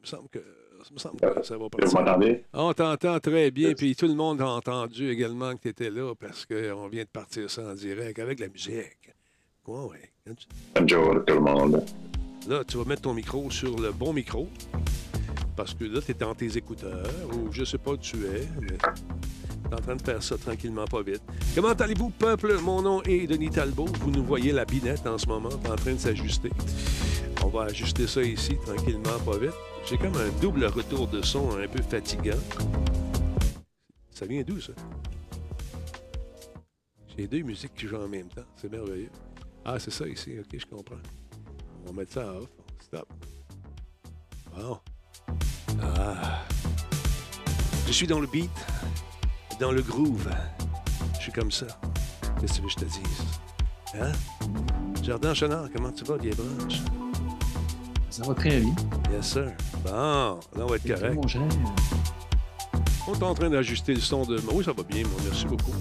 Il me semble que, me semble que ça va Vous partir. m'entendez? On t'entend très bien, puis tout le monde a entendu également que tu étais là parce qu'on vient de partir ça en direct avec la musique. Quoi, ouais. Bonjour tout le monde. Là, tu vas mettre ton micro sur le bon micro parce que là, tu es dans tes écouteurs ou je sais pas où tu es, mais en train de faire ça tranquillement, pas vite. Comment allez-vous, peuple? Mon nom est Denis Talbot. Vous nous voyez la binette en ce moment, en train de s'ajuster. On va ajuster ça ici tranquillement, pas vite. J'ai comme un double retour de son un peu fatigant. Ça vient d'où, ça? J'ai deux musiques qui jouent en même temps. C'est merveilleux. Ah, c'est ça ici. OK, je comprends. On va mettre ça off. Stop. Bon. Ah. Je suis dans le beat, dans le groove. Je suis comme ça. Qu'est-ce que tu veux que je te dise? Hein? Jardin Chenard, comment tu vas, vieille branche? Ça va très bien. Yes, sir. Bon, là, on va être correct. Mon. On est en train d'ajuster le son de. Oui, ça va bien, moi, merci beaucoup.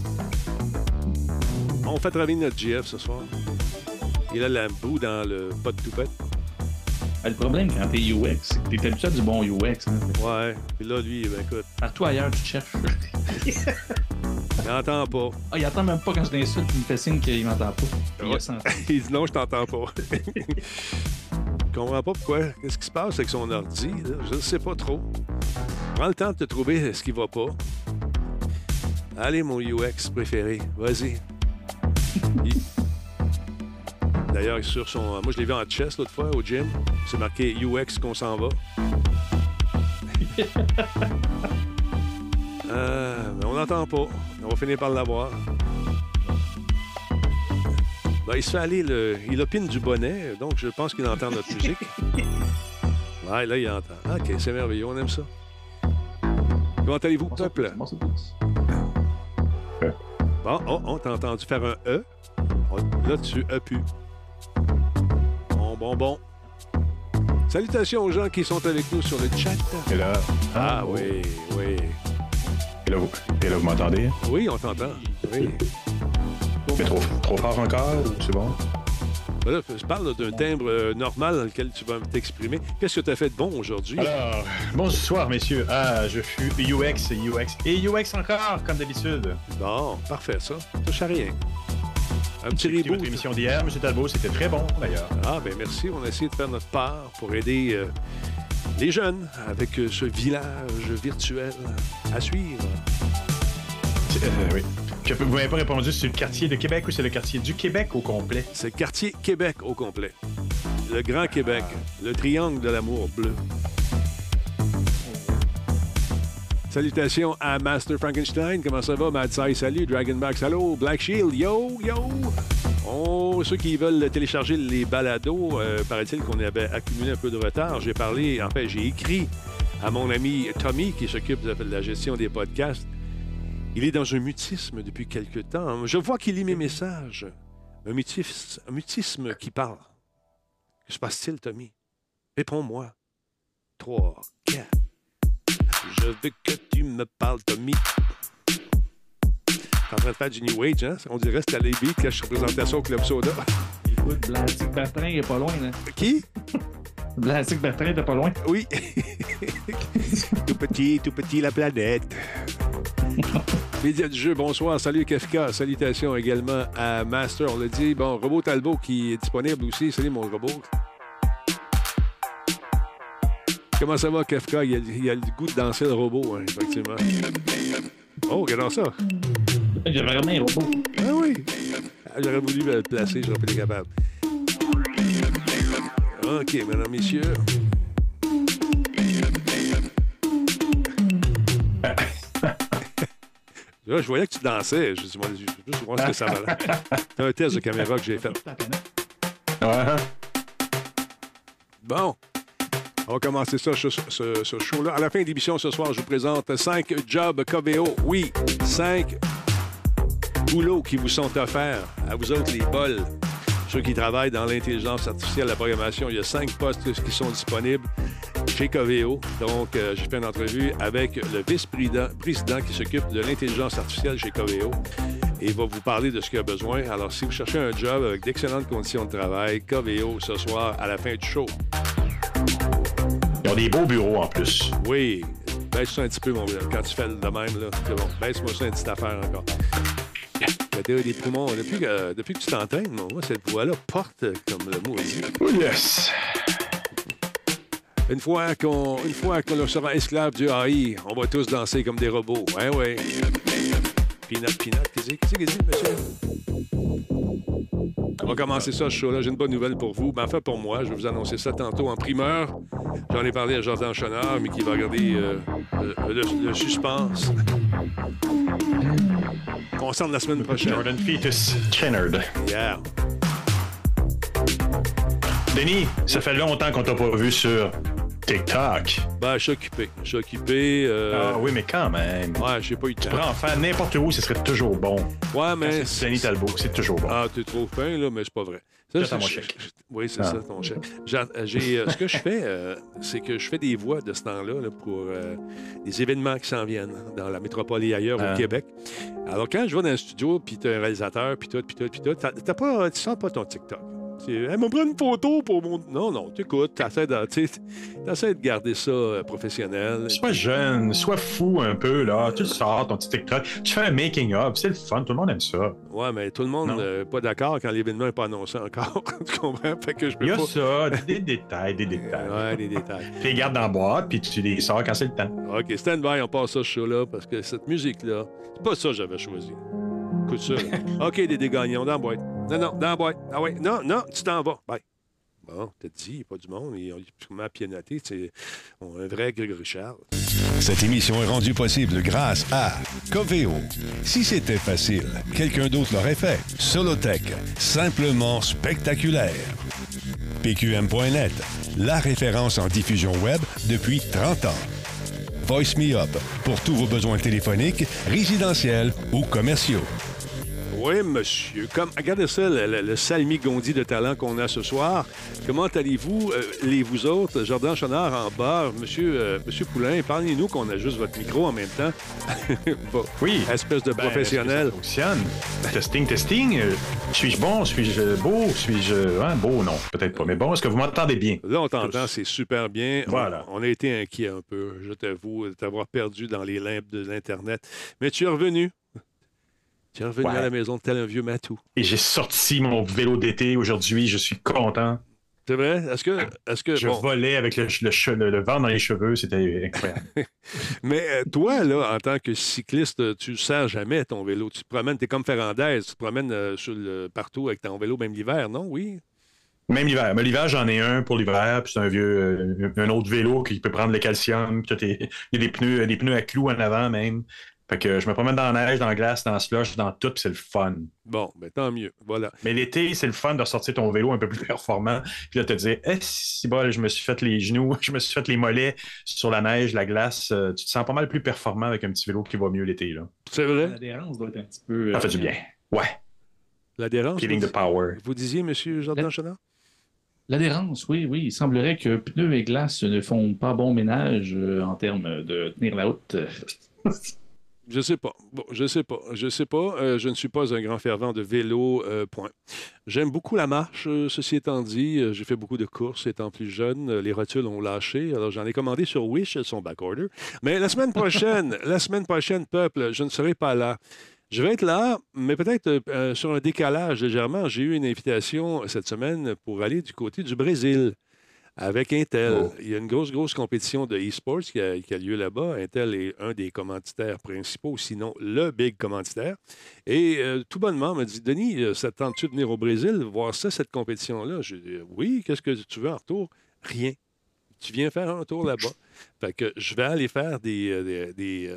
On fait travailler notre GF ce soir. Il a la boue dans le pot de toupette. Ah, Le problème quand t'es UX, c'est que t'es habitué à du bon UX. Hein. Ouais. Puis là, lui, ben écoute, Partout ailleurs, tu te cherches. il n'entend pas. Ah, il attend même pas quand je l'insulte, il me fait signe qu'il m'entend pas. Il Ouais. senti. Il dit non, je t'entends pas. Je comprends pas pourquoi. Qu'est-ce qui se passe avec son ordi? là? Je ne sais pas trop. Prends le temps de te trouver ce qui va pas. Allez, mon UX préféré. Vas-y. Il- D'ailleurs, sur son. Moi, je l'ai vu en chess l'autre fois au gym. C'est marqué UX qu'on s'en va. Euh, on n'entend pas. On va finir par l'avoir. Ben, il se fait aller, le... il opine du bonnet, donc je pense qu'il entend notre musique. Ouais, là, il entend. Ah, OK, c'est merveilleux, on aime ça. Comment allez-vous, peuple? bon, oh, on t'a entendu faire un E. Là, tu E pu. Bon, bon, bon. Salutations aux gens qui sont avec nous sur le chat. Et là, Ah oui, oui. et là, vous, et là, vous m'entendez? Oui, on t'entend. Oui. Mais trop, trop fort encore? C'est bon? Ben je parle d'un timbre euh, normal dans lequel tu vas t'exprimer. Qu'est-ce que tu as fait de bon aujourd'hui? Alors, bonsoir, messieurs. Ah, je suis UX, UX et UX encore, comme d'habitude. Bon, parfait, ça. Touche à rien. Un petit reboot. votre émission d'hier, M. Talbot, c'était très bon, d'ailleurs. Ah, ben merci. On a essayé de faire notre part pour aider euh, les jeunes avec euh, ce village virtuel à suivre. Euh, oui. Vous m'avez pas répondu, c'est le quartier de Québec ou c'est le quartier du Québec au complet? C'est le quartier Québec au complet. Le Grand Québec. Le triangle de l'amour bleu. Salutations à Master Frankenstein. Comment ça va, Mad Sai? Salut. Dragonback, hello. Black Shield, yo, yo. Oh, ceux qui veulent télécharger les balados, euh, paraît-il qu'on avait accumulé un peu de retard. J'ai parlé, en fait, j'ai écrit à mon ami Tommy qui s'occupe de la gestion des podcasts. Il est dans un mutisme depuis quelque temps. Je vois qu'il lit mes messages. Un mutisme, un mutisme qui parle. Que se passe-t-il, Tommy? Réponds-moi. 3, 4. Je veux que tu me parles, Tommy. T'es en train de faire du New Age, hein? On dirait que c'était les beats que je représentais ça au Club Soda. Écoute, Blastic Bertrand il est pas loin, là. Qui? Blastic Bertrand est pas loin. Oui. tout petit, tout petit, la planète. Média du jeu, bonsoir. Salut Kafka. Salutations également à Master. On l'a dit. Bon, Robot Talbot qui est disponible aussi. Salut mon robot. Comment ça va, Kafka? Il a, il a le goût de danser le robot, hein, effectivement. Oh, regarde ça? J'ai vraiment un robot. Ah oui. Ah, J'aurais voulu le placer, j'aurais pas été capable. OK, mesdames, messieurs. Là, je voyais que tu dansais. Je me suis dit, juste voir ce que ça va C'est un test de caméra que j'ai fait. Hein? Bon. On va commencer ça, ce, show-là. À la fin de l'émission ce soir, je vous présente 5 jobs KVO. Oui, 5 boulots qui vous sont offerts. À vous autres, les bols. Ceux qui travaillent dans l'intelligence artificielle, la programmation, il y a 5 postes qui sont disponibles chez Coveo. Donc, euh, j'ai fait une entrevue avec le vice-président président qui s'occupe de l'intelligence artificielle chez Coveo. Et va vous parler de ce qu'il a besoin. Alors, si vous cherchez un job avec d'excellentes conditions de travail, Coveo ce soir à la fin du show. Ils ont des beaux bureaux en plus. Oui. Baisse ça un petit peu, mon gars. Quand tu fais le de même, là, c'est bon. Baisse-moi ça une petite affaire encore. Des poumons, depuis que, depuis que tu t'entraînes, moi, cette voix-là porte comme le mot. Oh yes! Une fois qu'on une fois qu'on sera esclave du AI, on va tous danser comme des robots. Ouais, ouais. Peanut, peanut, qu'est-ce qu'il dit, monsieur? On va commencer ça, ce show-là. J'ai une bonne nouvelle pour vous. Ben, enfin, pour moi, je vais vous annoncer ça tantôt en primeur. J'en ai parlé à Jordan Chenard, mais qui va regarder euh, le, le- le suspense. Concerne la semaine prochaine. Jordan Fetus Kennard. Yeah. Denis, ça fait longtemps qu'on t'a pas vu sur TikTok. Ben, je suis occupé. Je suis occupé. euh, Ah oui, mais quand même. Ouais, j'ai pas eu de Tu temps. pourrais en faire n'importe où, ce serait toujours bon. Ouais, mais. C'est Denis Talbot, c'est toujours bon. Ah, t'es trop fin, là, mais c'est pas vrai. Ça, c'est- mon chèque. Oui, c'est Ah. ça, ton chèque. J'ai, j'ai, euh, ce que je fais, euh, c'est que je fais des voix de ce temps-là là, pour euh, des événements qui s'en viennent dans la métropole et ailleurs Ah. au Québec. Alors, quand je vais dans un studio, puis t'as un réalisateur, puis tout, puis tout, puis tout, t'as, t'as pas, tu sens pas ton TikTok. Elle m'a pris une photo pour mon. Non, non, t'écoutes, t'essaies de, t'essaies de garder ça euh, professionnel. Sois jeune, sois fou un peu, là. Tu le sors, ton petit TikTok. Tu fais un making-up, c'est le fun, tout le monde aime ça. Ouais, mais tout le monde n'est pas d'accord quand l'événement n'est pas annoncé encore. tu comprends? Fait que je peux Il y a pas. ça, des, des détails, des détails. Ouais, des détails. Tu les gardes dans la boîte, puis tu les sors quand c'est le temps. OK, stand by, on passe ça ce show-là, parce que cette musique-là, c'est pas ça que j'avais choisi. Ça. là. OK, des gagnants, dans la boîte. Non, non, dans la boîte. Ah oui, non, non, tu t'en vas. Bye. Bon, t'as dit, il n'y a pas du monde. Ils ont comment pianoter. C'est un vrai Grégory Charles. Cette émission est rendue possible grâce à Coveo. Si c'était facile, quelqu'un d'autre l'aurait fait. Solotech, simplement spectaculaire. PQM.net, la référence en diffusion web depuis 30 ans. Voice pour tous vos besoins téléphoniques, résidentiels ou commerciaux. Oui, monsieur. Comme, regardez ça, le, le, le salmi-gondi de talent qu'on a ce soir. Comment allez-vous, euh, les vous autres? Jordan Chenard en bas. Monsieur, euh, monsieur Poulain, parlez-nous qu'on a juste votre micro en même temps. Bon, Oui. espèce de Ben, professionnel. ça fonctionne? Testing, testing. Euh, Suis-je bon? Suis-je beau? Suis-je. Hein, beau, non, peut-être pas. Mais bon, est-ce que vous m'entendez bien? Là, on t'entend, c'est super bien. On- Voilà. On, a été inquiet un peu, je t'avoue, de t'avoir perdu dans les limbes de l'Internet. Mais tu es revenu. Tu es revenu Ouais. à la maison tel un vieux matou. Et j'ai sorti mon vélo d'été aujourd'hui. Je suis content. C'est vrai? Est-ce que. Est-ce que Je bon, volais avec le, le, che- le- le vent dans les cheveux. C'était incroyable. mais euh, toi, là, en tant que cycliste, tu ne sers jamais ton vélo. Tu te promènes, tu es comme Ferrandez, tu te promènes euh, sur le, partout avec ton vélo, même l'hiver, non? Oui? Même l'hiver. Mais l'hiver, j'en ai un pour l'hiver. Puis c'est un vieux, euh, un autre vélo qui peut prendre le calcium. est- Il y a des pneus, des pneus à clous en avant même. Fait que je me promène dans la neige, dans la glace, dans la slush, dans tout, puis c'est le fun. Bon, ben tant mieux. Voilà. Mais l'été, c'est le fun de ressortir ton vélo un peu plus performant. Puis là, te dire, eh, si bol, je me suis fait les genoux, je me suis fait les mollets sur la neige, la glace. Euh, tu te sens pas mal plus performant avec un petit vélo qui va mieux l'été. là. C'est vrai? L'adhérence doit être un petit peu. Ça euh, fait du bien. Ouais. L'adhérence? Feeling vous, the power. vous disiez, monsieur Jordan Chenard? L'adhérence, oui, oui. Il semblerait que pneus et glace ne font pas bon ménage euh, en termes de tenir la route. Je sais pas. Bon, je sais pas. Je sais pas. Euh, je ne suis pas un grand fervent de vélo, euh, point. J'aime beaucoup la marche, euh, ceci étant dit. J'ai fait beaucoup de courses étant plus jeune. Les rotules ont lâché. Alors, j'en ai commandé sur Wish, elles sont backorder. Mais la semaine prochaine, la semaine prochaine, peuple, je ne serai pas là. Je vais être là, mais peut-être euh, sur un décalage légèrement. J'ai eu une invitation cette semaine pour aller du côté du Brésil avec Intel. Oh. Il y a une grosse, grosse compétition de e-sports qui a, qui a lieu là-bas. Intel est un des commanditaires principaux, sinon le big commanditaire. Et euh, tout bonnement, m'a dit Denis, euh, ça te tente-tu de venir au Brésil voir ça, cette compétition-là? J'ai dit Oui, qu'est-ce que tu veux en retour? Rien. Tu viens faire un tour là-bas. Fait que je vais aller faire des. euh, des,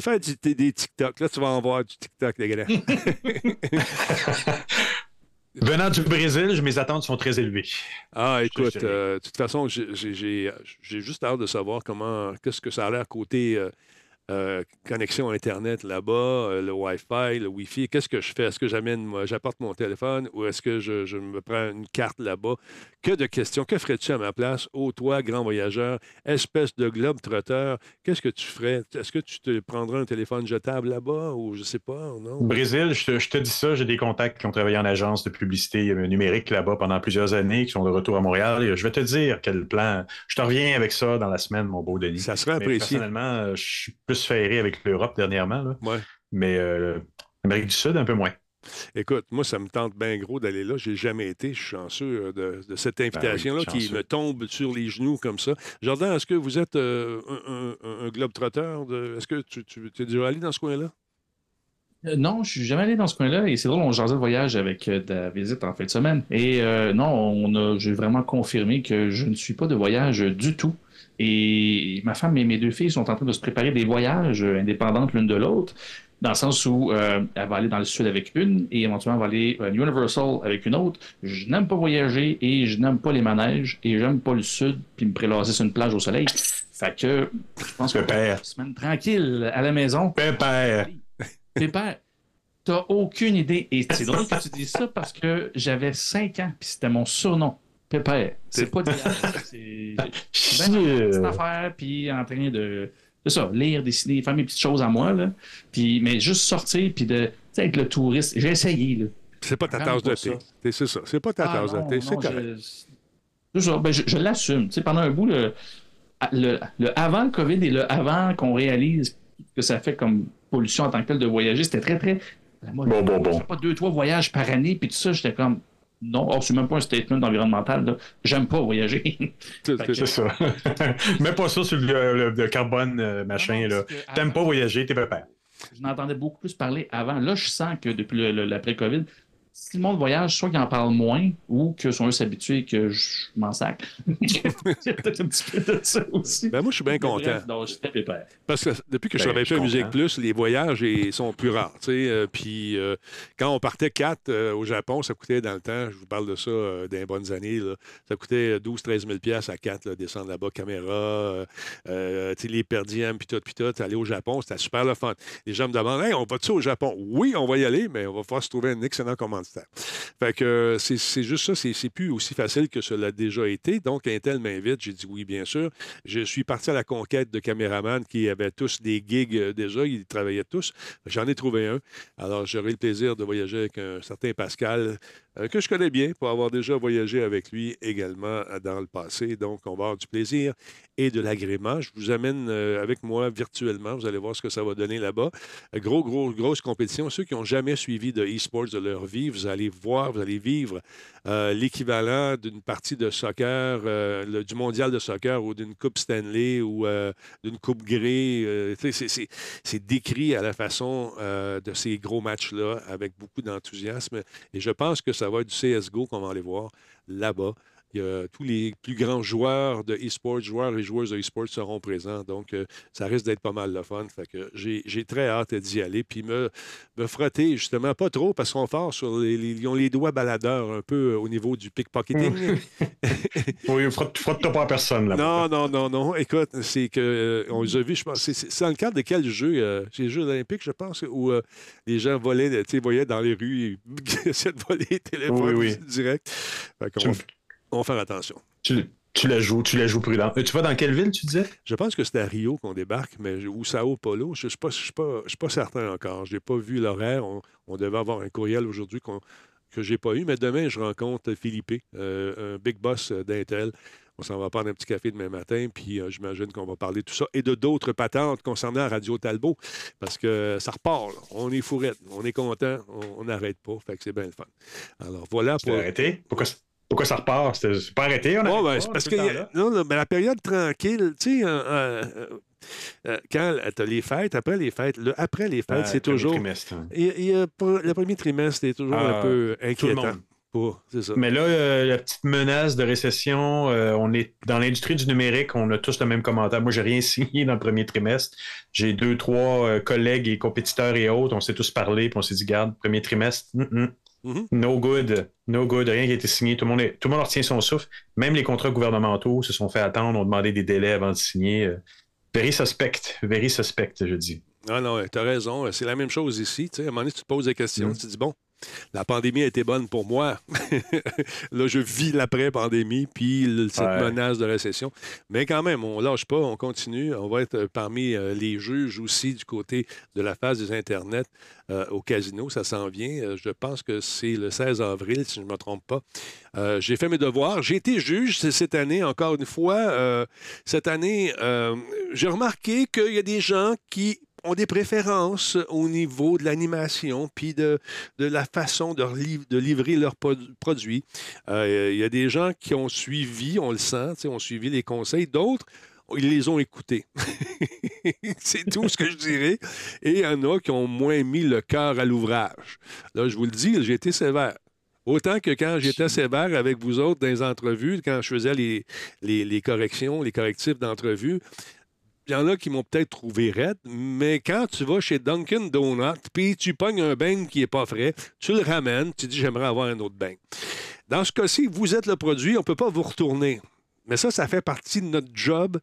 faire du- des, des TikTok. Là, tu vas en voir du TikTok, les gars. Venant du Brésil, je- mes attentes sont très élevées. Ah, écoute, euh, de toute façon, j'ai juste hâte de savoir comment, qu'est-ce que ça a l'air côté euh, euh, connexion Internet là-bas, euh, le Wi-Fi, le Wi-Fi. Qu'est-ce que je fais? Est-ce que j'amène, moi, j'apporte mon téléphone ou est-ce que je, je me prends une carte là-bas? Que de questions. Que ferais-tu à ma place? Ô toi, grand voyageur, espèce de globe trotteur, qu'est-ce que tu ferais? Est-ce que tu te prendrais un téléphone jetable là-bas ou je sais pas? Non? Brésil, je te, je te dis ça, j'ai des contacts qui ont travaillé en agence de publicité euh, numérique là-bas pendant plusieurs années, qui sont de retour à Montréal. Et je vais te dire quel plan. Je te reviens avec ça dans la semaine, mon beau Denis. Ça serait apprécié. personnellement, je suis plus ferré avec l'Europe dernièrement, là. Ouais. mais euh, l'Amérique du Sud, un peu moins. Écoute, moi, ça me tente bien gros d'aller là. J'ai jamais été. Je suis chanceux euh, de, de cette invitation-là qui me tombe sur les genoux comme ça. Jordan, est-ce que vous êtes euh, un, un- un globe trotteur? De... Est-ce que tu, tu es déjà allé dans ce coin-là? Euh, non, je suis jamais allé dans ce coin-là et c'est drôle, on jasait de voyage avec euh, de la visite en fin de semaine. Et euh, non, on a, j'ai vraiment confirmé que je ne suis pas de voyage du tout. Et ma femme et mes deux filles sont en train de se préparer des voyages euh, indépendantes l'une de l'autre, dans le sens où euh, elle va aller dans le sud avec une et éventuellement elle va aller à Universal avec une autre. Je n'aime pas voyager et je n'aime pas les manèges et j'aime pas le sud puis me prélasser sur une plage au soleil. Fait que je pense que une semaine tranquille à la maison. Pépère. Pépère, t'as aucune idée. Et c'est drôle que tu dises ça parce que j'avais 5 ans, puis c'était mon surnom. Pépère. C'est pas d'hier. C'est c'est bien une petite affaire, puis en train de. C'est ça, lire, dessiner, faire mes petites choses à moi, là. Puis, mais juste sortir, puis de. Tu sais, être le touriste. J'ai essayé, là. C'est pas ta tasse de thé. C'est ça. C'est pas ta Ah, tasse de thé. C'est correct. je-. Ben, je, je l'assume. Tu sais, pendant un bout, le, le, le avant le COVID et le avant qu'on réalise que ça fait comme pollution en tant que telle de voyager, c'était très, très. Moi, Bon, bon, bon. pas deux, trois voyages par année, puis tout ça, j'étais comme. Non, oh, c'est même pas un statement environnemental. J'aime pas voyager. C'est- ça. Mets pas ça sur le, le- le carbone euh, machin. T'aimes pas voyager, t'es pépère. Je n'entendais beaucoup plus parler avant. Là, je sens que depuis l'après-COVID, si le monde voyage, soit qu'il en parle moins ou que sont juste habitués que je m'en sac. A peut-être un petit peu de ça aussi. Ben, moi, je suis bien content. bref, non, j'étais pépère. Parce que depuis que je Ben, travaille je à Musique. Plus, les voyages sont plus rares. euh, puis euh, quand on partait quatre euh, au Japon, ça coûtait dans le temps, je vous parle de ça dans les bonnes années, là, ça coûtait 12-13 000 piastres à quatre, là, descendre là-bas, caméra, les perdièmes, puis tout, puis tout. Aller au Japon, c'était super le fun. Les gens me demandent Hey, on va-tu au Japon Oui, on va y aller, mais on va falloir se trouver un excellent Fait que euh, c'est juste ça, c'est plus aussi facile que cela a déjà été. Donc, Intel m'invite, j'ai dit oui, bien sûr. Je suis parti à la conquête de caméramans qui avaient tous des gigs euh, déjà, ils travaillaient tous. J'en ai trouvé un. Alors, j'aurai le plaisir de voyager avec un certain Pascal, que je connais bien, pour avoir déjà voyagé avec lui également euh, dans le passé. Donc, on va avoir du plaisir et de l'agrément. Je vous amène euh, avec moi virtuellement. Vous allez voir ce que ça va donner là-bas. Euh, Gros, gros, grosse compétition. Ceux qui n'ont jamais suivi de e-sports de leur vie, vous allez voir, vous allez vivre euh, l'équivalent d'une partie de soccer, euh, du mondial de soccer ou d'une Coupe Stanley ou euh, d'une Coupe Grey. euh, c'est- décrit à la façon euh, de ces gros matchs-là avec beaucoup d'enthousiasme. Et je pense que ça va être du CSGO qu'on va aller voir là-bas. Il y a tous les plus grands joueurs de e-sports, joueurs et joueuses de e-sports seront présents. Donc, euh, ça risque d'être pas mal le fun. Fait que j'ai très hâte d'y aller. Puis me, me frotter, justement, pas trop, parce qu'on fort sur les, les- ils ont les doigts baladeurs un peu euh, au niveau du pickpocketing. Oui, frotte- frotte-toi pas à personne là non, non, non, non. Écoute, c'est que euh, on les a vus, je pense. C'est dans le cadre de quel jeu? euh, c'est les Jeux olympiques, je pense, où les gens volaient, voyaient dans les rues, ils essayaient de voler les téléphones Oui, oui. direct. Fait on va faire attention. tu- tu la joues, tu la joues prudent. Euh, Tu vas dans quelle ville, tu disais? Je pense que c'est à Rio qu'on débarque, mais ou Sao Paulo, je ne suis, suis pas- je suis pas certain encore. Je n'ai pas vu l'horaire. On, on devait avoir un courriel aujourd'hui qu'on- que je n'ai pas eu, mais demain, je rencontre Philippe, euh, un big boss d'Intel. On s'en va prendre un petit café demain matin, puis euh, j'imagine qu'on va parler de tout ça et de d'autres patentes concernant Radio Talbot, parce que ça repart. là. On est fourrette, on est content, on n'arrête pas, fait que c'est bien le fun. Alors voilà Tu pour... arrêté? Pourquoi, pourquoi ça repart? C'est pas arrêté, on Oh, ben, pas, parce que a- non, non, mais la période tranquille, tu sais, euh, quand tu as les fêtes, après les fêtes, le- après les fêtes, Ah, c'est toujours. trimestre, hein. Il, il le premier trimestre est toujours un Ah, peu inquiétant. ça. Mais là, euh, la petite menace de récession, euh, on est dans l'industrie du numérique, on a tous le même commentaire. Moi, j'ai rien signé dans le premier trimestre. J'ai deux, trois euh, collègues et compétiteurs et autres. On s'est tous parlé, puis on s'est dit, garde, premier trimestre, mm, mm, Mhm. no good, no good, rien qui a été signé. Tout le monde, est- tout le monde retient son souffle. Même les contrats gouvernementaux se sont fait attendre, ont demandé des délais avant de signer. Euh, Very suspect. Very suspect, je dis. Ah non, tu as raison. C'est la même chose ici. Tu sais, à un moment donné, tu te poses des questions. Mm. Tu te dis, bon, la pandémie a été bonne pour moi. là, je vis l'après-pandémie, puis le- cette Ouais. menace de récession. Mais quand même, on lâche pas, on continue. On va être euh, parmi euh, les juges aussi du côté de la phase des Internet euh, au casino. Ça s'en vient. Je pense que c'est le 16 avril, si je ne me trompe pas. Euh, j'ai fait mes devoirs. J'ai été juge cette année, encore une fois. Euh, cette année, j'ai remarqué qu'il y a des gens qui ont des préférences au niveau de l'animation, puis de, de la façon de, de livrer leurs produits. Euh, Il y a des gens qui ont suivi, on le sent, ont suivi les conseils. D'autres, ils les ont écoutés. C'est tout ce que je dirais. Et il y en a qui ont moins mis le cœur à l'ouvrage. Là, je vous le dis, j'ai été sévère. Autant que quand j'étais sévère avec vous autres dans les entrevues, quand je faisais les, les, les corrections, les correctifs d'entrevue, il y en a qui m'ont peut-être trouvé raide, mais quand tu vas chez Dunkin' Donut, puis tu pognes un beigne qui n'est pas frais, tu le ramènes, tu dis j'aimerais avoir un autre beigne. Dans ce cas-ci, vous êtes le produit, on ne peut pas vous retourner. Mais ça, ça fait partie de notre job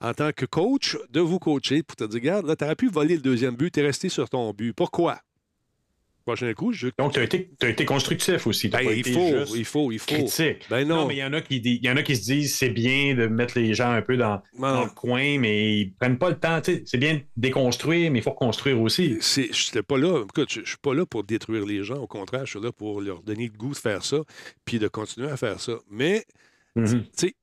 en tant que coach de vous coacher pour te dire, regarde, là, tu aurais pu voler le deuxième but, tu es resté sur ton but. Pourquoi? Prochain coup, je... Donc, tu as été, constructif aussi. Ben, pas il, été faut, juste il faut, il faut, critique. Ben non. mais il y, en a qui, di- il y en a qui se disent c'est bien de mettre les gens un peu dans, dans le coin, mais ils prennent pas le temps. C'est bien de déconstruire, mais il faut reconstruire aussi. Je pas là. Écoute, je ne suis pas là pour détruire les gens. Au contraire, je suis là pour leur donner le goût de faire ça, puis de continuer à faire ça. Mais, Mhm. tu sais,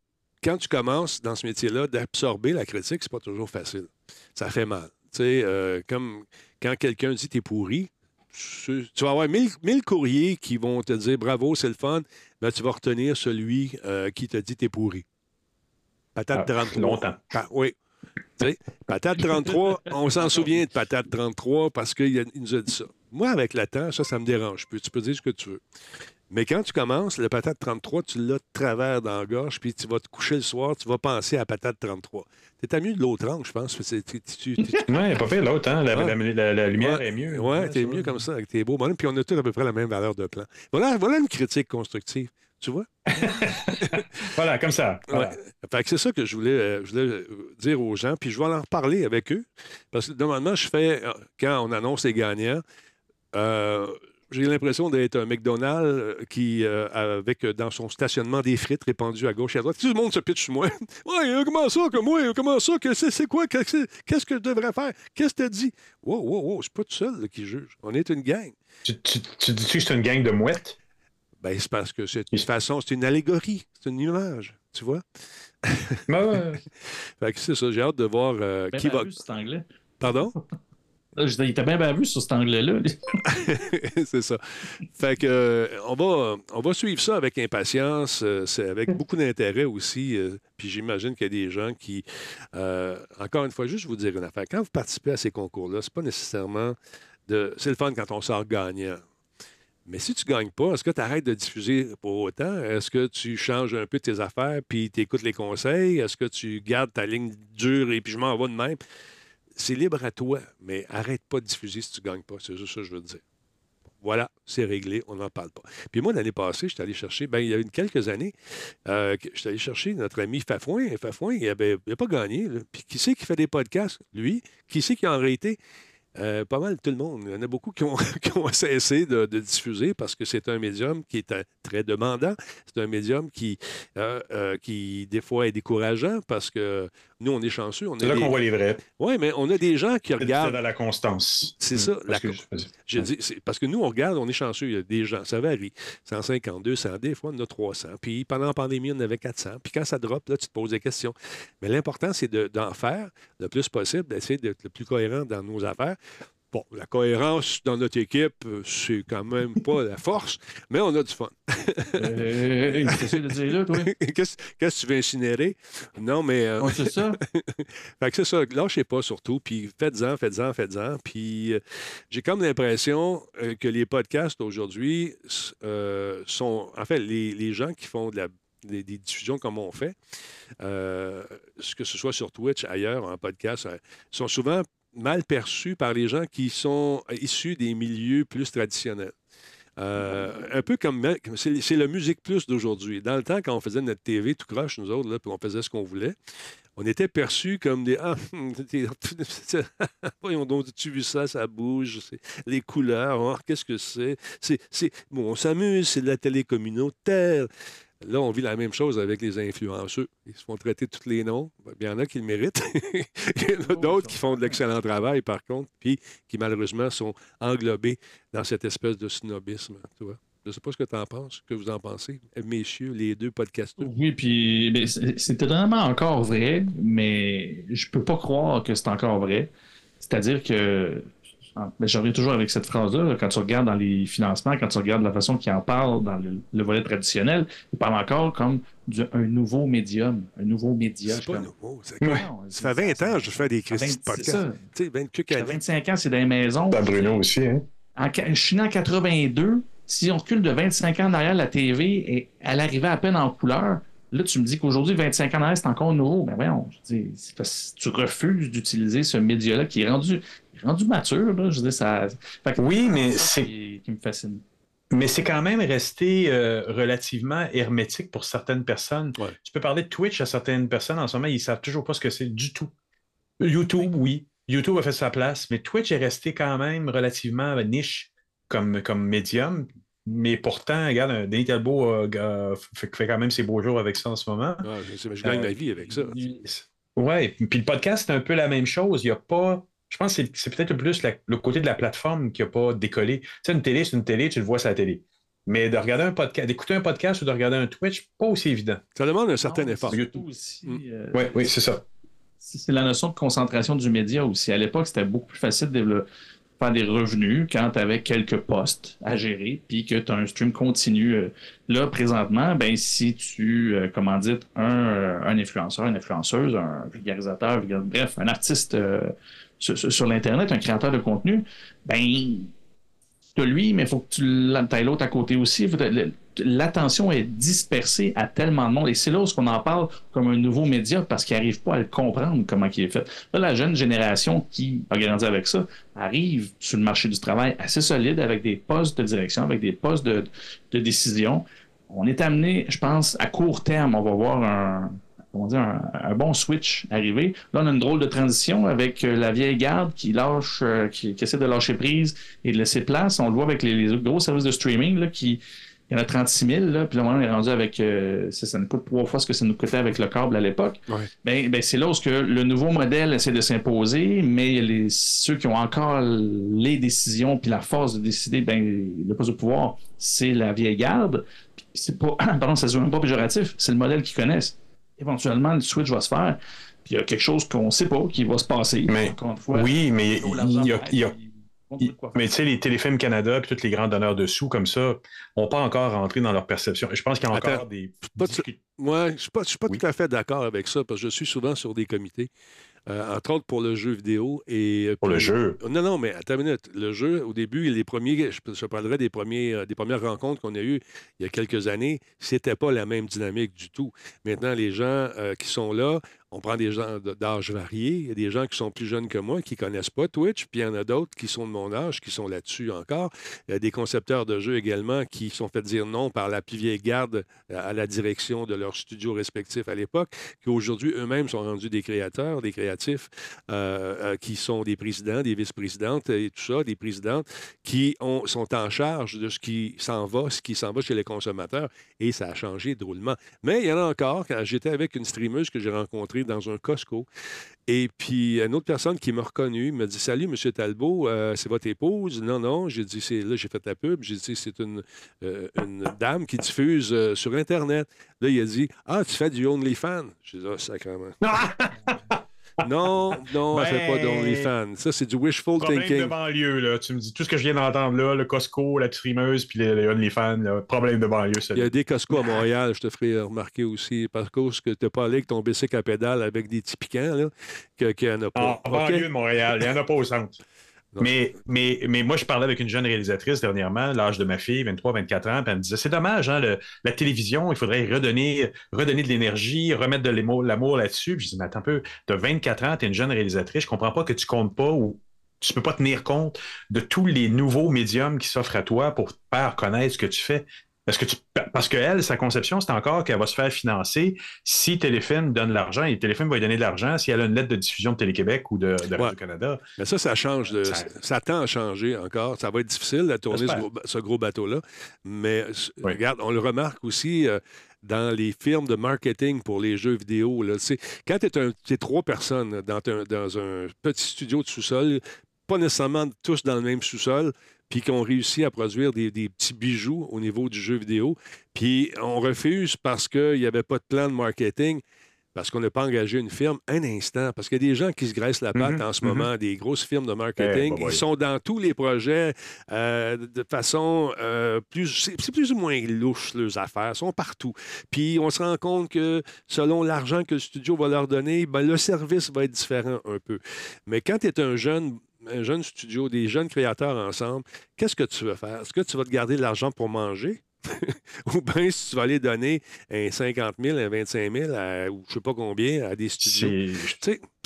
quand tu commences dans ce métier-là, d'absorber la critique, c'est pas toujours facile. Ça fait mal. Tu sais, euh, comme quand quelqu'un dit t'es pourri, tu vas avoir mille, mille courriers qui vont te dire bravo, c'est le fun, mais tu vas retenir celui euh, qui te dit t'es pourri. Patate Ah, 33. longtemps. Pa- oui. Patate 33, on s'en souvient de Patate 33 parce qu'il nous a dit ça. Moi, avec le temps, ça, ça me dérange. Tu peux dire ce que tu veux. Mais quand tu commences, le Patate 33, tu l'as de travers dans la gorge, puis tu vas te coucher le soir, tu vas penser à Patate 33. T'es mieux de l'autre angle, je pense. Ouais, pas fait l'autre, hein? La, la- la- la lumière Ouais. est mieux. Ouais, t'es mieux comme ça avec tes beaux bonhommes. Puis on a tous à peu près la même valeur de plan. Voilà, voilà une critique constructive. Tu vois? Voilà, comme ça. Voilà. Ouais. C'est ça que je voulais, euh, je voulais euh, dire aux gens. Puis je vais en reparler avec eux. Parce que normalement, je fais, euh, quand on annonce les gagnants, euh, j'ai l'impression d'être un McDonald's euh, qui, euh, avec dans son stationnement des frites répandues à gauche et à droite. Tout le monde se pitche sur moi. ouais, comment ça que moi? Comment ça? que c'est, c'est quoi? que c'est- Qu'est-ce que je devrais faire? Qu'est-ce que tu dit? Wow, wow, wow, je suis pas tout seul là, qui juge. On est une gang. Tu, tu, tu dis-tu que c'est une gang de mouettes? Ben, c'est parce que c'est une façon, c'est une allégorie, c'est une image, tu vois? Ben, ouais. Fait que c'est ça, j'ai hâte de voir euh, qui va. anglais. Pardon? Il était bien bavu sur cet anglais-là. c'est ça. Fait que euh, on va, on va suivre ça avec impatience, euh, c'est avec beaucoup d'intérêt aussi. euh, puis j'imagine qu'il y a des gens qui, encore une fois, juste vous dire une affaire. Quand vous participez à ces concours-là, c'est pas nécessairement de. C'est le fun quand on sort gagnant. Mais si tu ne gagnes pas, est-ce que tu arrêtes de diffuser pour autant? Est-ce que tu changes un peu tes affaires puis tu écoutes les conseils? Est-ce que tu gardes ta ligne dure et puis je m'en vais de même? C'est libre à toi, mais arrête pas de diffuser si tu ne gagnes pas. C'est juste ça que je veux te dire. Voilà, c'est réglé, on n'en parle pas. Puis moi, l'année passée, je suis allé chercher, ben, il y a une quelques années, euh, suis allé chercher notre ami Fafouin. Fafouin, il n'a pas gagné. Puis qui c'est qui fait des podcasts? Lui. Qui c'est qui a arrêté? Euh, pas mal tout le monde. Il y en a beaucoup qui ont, qui cessé de, diffuser parce que c'est un médium qui est euh, très demandant. C'est un médium qui, euh, qui, des fois, est décourageant parce que nous, on est chanceux. On C'est là des- qu'on voit les vrais. Oui, mais on a des gens qui C'est regardent. dans la constance. C'est Hmm, ça, parce la que je c'est- parce nous, on regarde, on est chanceux. Il y a des gens, ça varie. 150, 200, des fois, on en a 300. Puis pendant la pandémie, on en avait 400. Puis quand ça drop, là, tu te poses des questions. Mais l'important, c'est de- d'en faire le plus possible, d'essayer d'être le plus cohérent dans nos affaires. Bon, la cohérence dans notre équipe, euh, c'est quand même pas la force, mais on a du fun. Euh, Qu'est-ce que tu veux dire là, toi? Qu'est-ce que tu veux incinérer? Non, mais. euh, c'est ça. Fait que c'est ça, lâchez pas surtout, puis faites-en, faites-en, faites-en. Puis euh, j'ai comme l'impression euh, que les podcasts aujourd'hui euh, sont, en fait, les, les gens qui font de la- des, des diffusions comme on fait, euh, que ce soit sur Twitch, ailleurs, en podcast, euh, sont souvent mal perçus par les gens qui sont issus des milieux plus traditionnels. Euh, un peu comme. C'est le Musique Plus d'aujourd'hui. Dans le temps, quand on faisait notre TV tout croche, nous autres, là, puis on faisait ce qu'on voulait, on était perçus comme des. Ah, voyons donc, tu vu ça, ça bouge, les couleurs, oh, qu'est-ce que c'est? C'est, Bon, on s'amuse, c'est de la télé communautaire. Là, on vit la même chose avec les influenceurs. Ils se font traiter tous les noms. Il y en a qui le méritent. Il y en a d'autres qui font de l'excellent travail, par contre, puis qui, malheureusement, sont englobés dans cette espèce de snobisme. Tu vois? Je ne sais pas ce que tu en penses, que vous en pensez, messieurs, les deux podcasteurs. Oui, puis c'est vraiment encore vrai, mais je peux pas croire que c'est encore vrai. C'est-à-dire que mais je reviens toujours avec cette phrase-là. Quand tu regardes dans les financements, quand tu regardes la façon qu'il en parle dans le, volet traditionnel, il parle encore comme d'un nouveau médium, un nouveau média. C'est pas nouveau. Ça fait 20 ans que je fais des crises de podcast. Ça. 25 ans, c'est dans les maisons. Bruno aussi. Hein? je suis né en 82 si on recule de 25 ans derrière la TV, et elle arrivait à peine en couleur, là, tu me dis qu'aujourd'hui, 25 ans derrière, c'est encore nouveau. Mais voyons, je dis, parce que tu refuses d'utiliser ce média-là qui est rendu, rendu mature. Là, je dis, ça, oui, mais c'est. Qui, me fascine. Mais c'est quand même resté euh, relativement hermétique pour certaines personnes. Tu peux parler de Twitch à certaines personnes en ce moment, ils ne savent toujours pas ce que c'est du tout. YouTube, oui. YouTube a fait sa place, mais Twitch est resté quand même relativement niche comme, comme médium. Mais pourtant, regarde, Denis Talbot euh, fait, quand même ses beaux jours avec ça en ce moment. je, gagne ma vie avec ça. Oui, puis le podcast, c'est un peu la même chose. Il n'y a pas. Je pense que c'est peut-être plus le côté de la plateforme qui n'a pas décollé. Tu sais, une télé, c'est une télé, tu le vois sur la télé. Mais de regarder un podcast, d'écouter un podcast ou de regarder un Twitch, pas aussi évident. Ça demande un certain effort. Aussi, mm. euh, oui, oui, c'est ça. C'est la notion de concentration du média aussi. À l'époque, c'était beaucoup plus facile de faire des revenus quand tu avais quelques postes à gérer, puis que tu as un stream continu. Euh, là, présentement, ben, si tu, euh, comment dire, un, un influenceur, une influenceuse, un vulgarisateur, bref, un artiste sur, l'Internet, un créateur de contenu, ben, tu lui, mais il faut que tu aies l'autre à côté aussi l'attention est dispersée à tellement de monde. Et c'est là où on en parle comme un nouveau média parce qu'ils n'arrivent pas à le comprendre comment il est fait. Là, la jeune génération qui a grandi avec ça arrive sur le marché du travail assez solide avec des postes de direction, avec des postes de, décision. On est amené, je pense, à court terme, on va voir un, un, bon switch arriver. Là, on a une drôle de transition avec euh, la vieille garde qui lâche, euh, qui, essaie de lâcher prise et de laisser place. On le voit avec les, gros services de streaming là, qui, il y en a 36 000, là, puis là, on est rendu avec, euh, ça, nous coûte trois fois ce que ça nous coûtait avec le câble à l'époque. Ben, ben, c'est là où que le nouveau modèle essaie de s'imposer, mais les, ceux qui ont encore les décisions puis la force de décider, ben, le poste de pouvoir, c'est la vieille garde. c'est pas, pardon, ça se même pas péjoratif, c'est le modèle qu'ils connaissent. Éventuellement, le switch va se faire, puis il y a quelque chose qu'on ne sait pas qui va se passer. Mais, oui, mais il y a mais tu sais, les Téléfilms Canada et tous les grands donneurs de sous comme ça n'ont pas encore rentré dans leur perception. Je pense qu'il y a encore des. Moi, je ne suis pas, suis pas tout à fait d'accord avec ça parce que je suis souvent sur des comités. Euh, entre autres pour le jeu vidéo. Et, euh, pour le jeu? Non, non, mais attends une minute. Le jeu, au début, les premiers, je, je parlerai des, premiers, euh, des premières rencontres qu'on a eues il y a quelques années, c'était pas la même dynamique du tout. Maintenant, les gens qui sont là on prend des gens d'âge varié. Il y a des gens qui sont plus jeunes que moi qui ne connaissent pas Twitch, puis il y en a d'autres qui sont de mon âge, qui sont là-dessus encore. Il y a des concepteurs de jeux également qui sont fait dire non par la plus vieille garde à la direction de leurs studios respectifs à l'époque, qui aujourd'hui eux-mêmes sont rendus des créateurs, des créatifs, euh, euh, qui sont des présidents, des vice-présidentes et tout ça, des présidentes qui ont, sont en charge de ce qui s'en va, ce qui s'en va chez les consommateurs, et ça a changé drôlement. Mais il y en a encore, quand j'étais avec une streameuse que j'ai rencontrée dans un Costco. Et puis, une autre personne qui m'a reconnu me dit Salut, M. Talbot, euh, c'est votre épouse? Non, non. J'ai dit c'est Là, j'ai fait la pub. J'ai dit C'est une, euh, une dame qui diffuse euh, sur Internet. Là, il a dit Ah, tu fais du OnlyFans? J'ai dit Ah, sacrément. Non, non, elle fait pas ben, d'OnlyFans. Ça, c'est du wishful problème thinking. de banlieue, là. Tu me dis tout ce que je viens d'entendre là, le Costco, la streameuse, puis les, OnlyFans, problème de banlieue. Il y a des Costco à Montréal, je te ferai remarquer aussi, parce que tu n'es pas allé avec ton bicycle à pédale avec des petits piquants, là, qu'il n'y en a pas. En, banlieue de Montréal, il n'y en a pas au centre. Mais, mais, mais moi, je parlais avec une jeune réalisatrice dernièrement, l'âge de ma fille, 23-24 ans, puis elle me disait c'est dommage, hein, la télévision, il faudrait redonner, redonner de l'énergie, remettre de l'amour là-dessus. Puis je dis mais attends un peu, tu as 24 ans, tu es une jeune réalisatrice, je comprends pas que tu comptes pas ou tu peux pas tenir compte de tous les nouveaux médiums qui s'offrent à toi pour faire connaître ce que tu fais. Parce que, tu, parce que elle, sa conception, c'est encore qu'elle va se faire financer si Téléfilm donne l'argent et Téléfilm va lui donner de l'argent si elle a une lettre de diffusion de Télé-Québec ou de, de Radio-Canada. Mais ça, ça change. De, ça... tend à changer encore. Ça va être difficile de tourner ce gros, ce gros bateau-là. Mais regarde, on le remarque aussi. Euh, dans les firmes de marketing pour les jeux vidéo. Là. Quand tu es, trois personnes dans dans un petit studio de sous-sol, pas nécessairement tous dans le même sous-sol, puis qu'on réussit à produire des, petits bijoux au niveau du jeu vidéo. Puis on refuse parce qu'il n'y avait pas de plan de marketing, parce qu'on n'a pas engagé une firme un instant. Parce qu'il y a des gens qui se graissent la patte mhm, en ce mhm. moment, des grosses firmes de marketing. Eh, Ils sont dans tous les projets euh, de façon euh, plus. C'est plus ou moins louche, leurs affaires. Ils sont partout. Puis on se rend compte que selon l'argent que le studio va leur donner, ben, le service va être différent un peu. Mais quand tu es un jeune un jeune studio, des jeunes créateurs ensemble, qu'est-ce que tu veux faire? Est-ce que tu vas te garder de l'argent pour manger? ou bien si tu vas aller donner un 50 000, un 25 000, ou je ne sais pas combien, à des studios?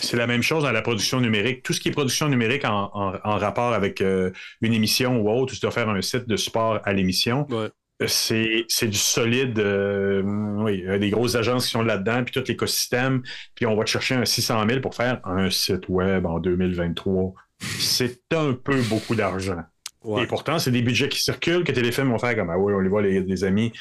C'est la même chose dans la production numérique. Tout ce qui est production numérique en, rapport avec euh, une émission ou autre, tu dois faire un site de support à l'émission. C'est du solide, euh, oui, des grosses agences qui sont là-dedans, puis tout l'écosystème, puis on va te chercher un 600 000 pour faire un site web en 2023 c'est un peu beaucoup d'argent. Et pourtant, c'est des budgets qui circulent que Téléfilm vont faire comme Ah oui, on les voit, les, amis.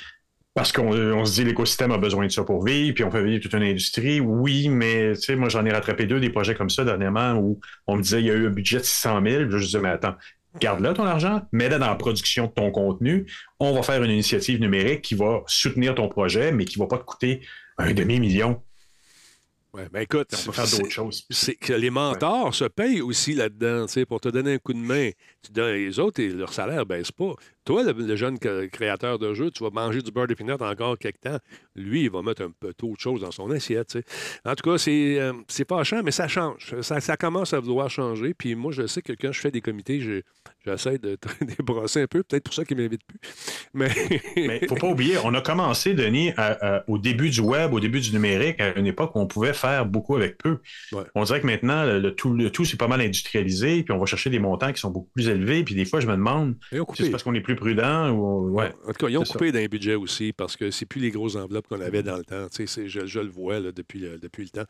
Parce qu'on se dit l'écosystème a besoin de ça pour vivre, puis on fait vivre toute une industrie. Oui, mais tu sais, moi j'en ai rattrapé deux des projets comme ça dernièrement où on me disait il y a eu un budget de 600 000. Je disais mais attends, garde-le ton argent, mets-le dans la production de ton contenu. On va faire une initiative numérique qui va soutenir ton projet, mais qui ne va pas te coûter un demi-million. Oui, ben écoute, on peut faire d'autres choses. C'est que les mentors se payent aussi là-dedans, pour te donner un coup de main. Les autres et leur salaire ne baisse pas. Toi, le, jeune créateur de jeu, tu vas manger du beurre d'épinard encore quelques temps. Lui, il va mettre un peu autre chose dans son assiette. En tout cas, c'est euh, pas cher, mais ça change. Ça, commence à vouloir changer. Puis moi, je sais que quand je fais des comités, j'essaie de débrosser un peu. Peut-être pour ça qu'ils ne m'invitent plus. Mais il ne faut pas oublier, on a commencé, Denis, au début du web, au début du numérique, à une époque où on pouvait faire beaucoup avec peu. On dirait que maintenant, le, tout, le tout c'est pas mal industrialisé, puis on va chercher des montants qui sont beaucoup plus élevés. Puis des fois, je me demande, c'est parce qu'on est plus prudent. Ou... Ouais, en tout cas, ils ont coupé d'un budget aussi parce que c'est plus les grosses enveloppes qu'on avait dans le temps. Je, je, le vois là, depuis, le, depuis le temps.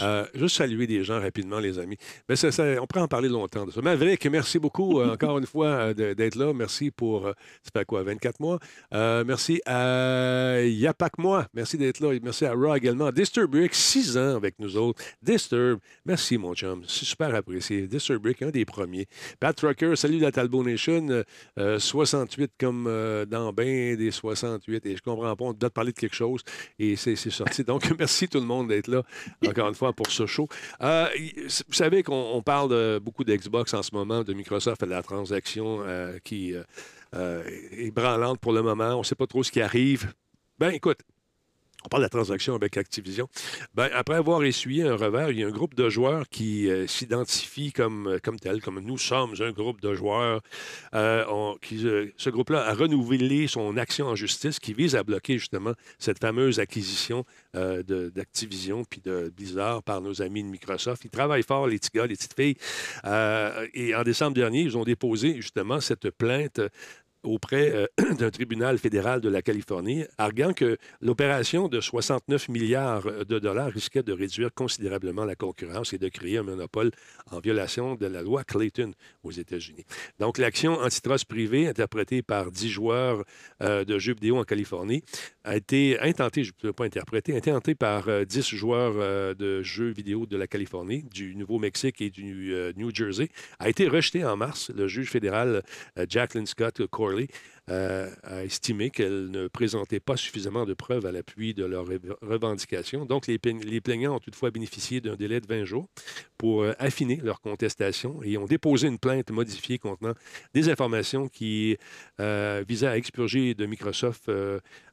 Euh, juste saluer des gens rapidement, les amis. Mais ça, on pourrait en parler longtemps de ça. Maverick, merci beaucoup euh, encore une fois euh, d'être là. Merci pour, ça fait quoi, 24 mois? merci à Yapak Moi. Merci d'être là. Merci à Raw également. Disturbrick, 6 ans avec nous autres. Disturb, merci mon chum. C'est super apprécié. Disturbrick, un des premiers. Pat Trucker, salut la Talbot Nation. 60 comme euh, dans bien des 68. Et je comprends pas, on doit te parler de quelque chose. Et c'est sorti. Donc, merci tout le monde d'être là, encore une fois, pour ce show. Euh, vous savez qu'on parle beaucoup d'Xbox en ce moment, de Microsoft et de la transaction euh, qui est branlante pour le moment. On ne sait pas trop ce qui arrive. Ben, écoute, on parle de la transaction avec Activision. Ben, après avoir essuyé un revers, il y a un groupe de joueurs qui euh, s'identifie comme, euh, tel, comme nous sommes un groupe de joueurs. Euh, ce groupe-là a renouvelé son action en justice qui vise à bloquer justement cette fameuse acquisition d'Activision puis de Blizzard par nos amis de Microsoft. Ils travaillent fort, les petits gars, les petites filles. et en décembre dernier, ils ont déposé justement cette plainte auprès euh, d'un tribunal fédéral de la Californie, arguant que l'opération de 69 milliards de dollars risquait de réduire considérablement la concurrence et de créer un monopole en violation de la loi Clayton aux États-Unis. Donc, l'action antitrust privée, interprétée par 10 joueurs euh, de jeux vidéo en Californie, a été intentée, je ne peux pas interpréter, intentée par 10 euh, joueurs de jeux vidéo de la Californie, du Nouveau-Mexique et du New Jersey, a été rejetée en mars. Le juge fédéral Jacqueline Scott Really. Euh, a estimé qu'elle ne présentait pas suffisamment de preuves à l'appui de leurs revendications. Donc, les, plaignants ont toutefois bénéficié d'un délai de 20 jours pour euh, affiner leur contestation et ont déposé une plainte modifiée contenant des informations qui euh, visaient à expurger de Microsoft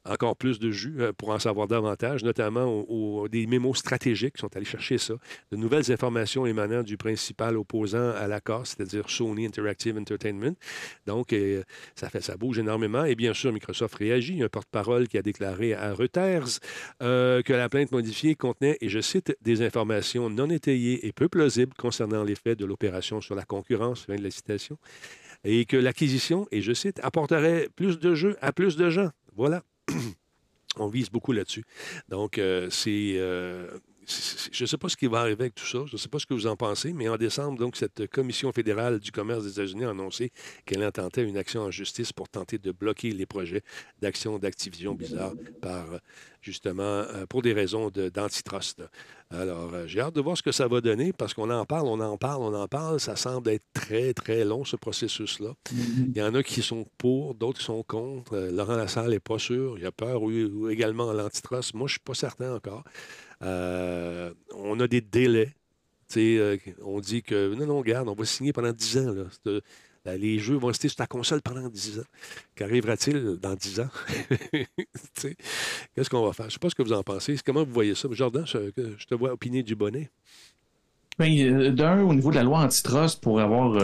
encore plus de jus pour en savoir davantage, notamment des mémos stratégiques, qui sont allés chercher ça, de nouvelles informations émanant du principal opposant à l'accord, c'est-à-dire Sony Interactive Entertainment. Donc, ça, fait, ça bouge Et bien sûr, Microsoft réagit. Un porte-parole qui a déclaré à Reuters euh, que la plainte modifiée contenait, et je cite, des informations non étayées et peu plausibles concernant les faits de l'opération sur la concurrence, fin de la citation, et que l'acquisition, et je cite, apporterait plus de jeux à plus de gens. Voilà. On vise beaucoup là-dessus. Donc, euh, c'est euh, je ne sais pas ce qui va arriver avec tout ça. Je ne sais pas ce que vous en pensez, mais en décembre, donc, cette Commission fédérale du commerce des États-Unis a annoncé qu'elle intentait une action en justice pour tenter de bloquer les projets d'action d'Activision bizarre par, justement, euh, pour des raisons d'antitrust. Alors, euh, j'ai hâte de voir ce que ça va donner parce qu'on en parle, on en parle, on en parle. Ça semble être très, très long, ce processus-là. Mm-hmm. Il y en a qui sont pour, d'autres qui sont contre. Euh, Laurent Lassalle n'est pas sûr. Il a peur également à l'antitrust. Moi, je ne suis pas certain encore. Euh, on a des délais. Euh, on dit que non, non, regarde, on va signer pendant 10 ans. Là. les jeux vont rester sur ta console pendant 10 ans. Qu'arrivera-t-il dans 10 ans? Qu'est-ce qu'on va faire? Je ne sais pas ce que vous en pensez. Comment vous voyez ça? Jordan, je, te vois opiner du bonnet. Ben, euh, d'un, au niveau de la loi antitrust, pour avoir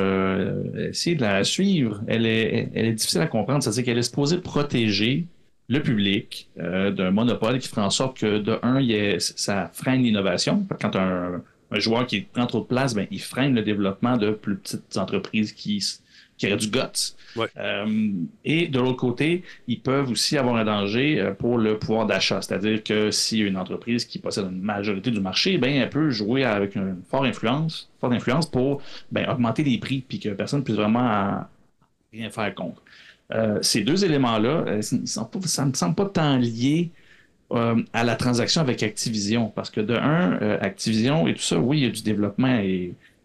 essayé de la suivre, elle est, elle est difficile à comprendre. C'est-à-dire qu'elle est supposée protéger le public euh, d'un monopole qui ferait en sorte que, de un, ça freine l'innovation. Quand un, joueur qui prend trop de place, ben, il freine le développement de plus petites entreprises qui, qui auraient du guts. Euh, et de l'autre côté, ils peuvent aussi avoir un danger euh, pour le pouvoir d'achat. C'est-à-dire que si une entreprise qui possède une majorité du marché, ben, elle peut jouer avec une forte influence, forte influence pour ben, augmenter les prix puis que personne ne puisse vraiment rien faire contre. Euh, ces deux éléments-là, euh, ça ne me semble pas tant lié euh, à la transaction avec Activision. Parce que de un, Activision et tout ça, oui, il y a du développement,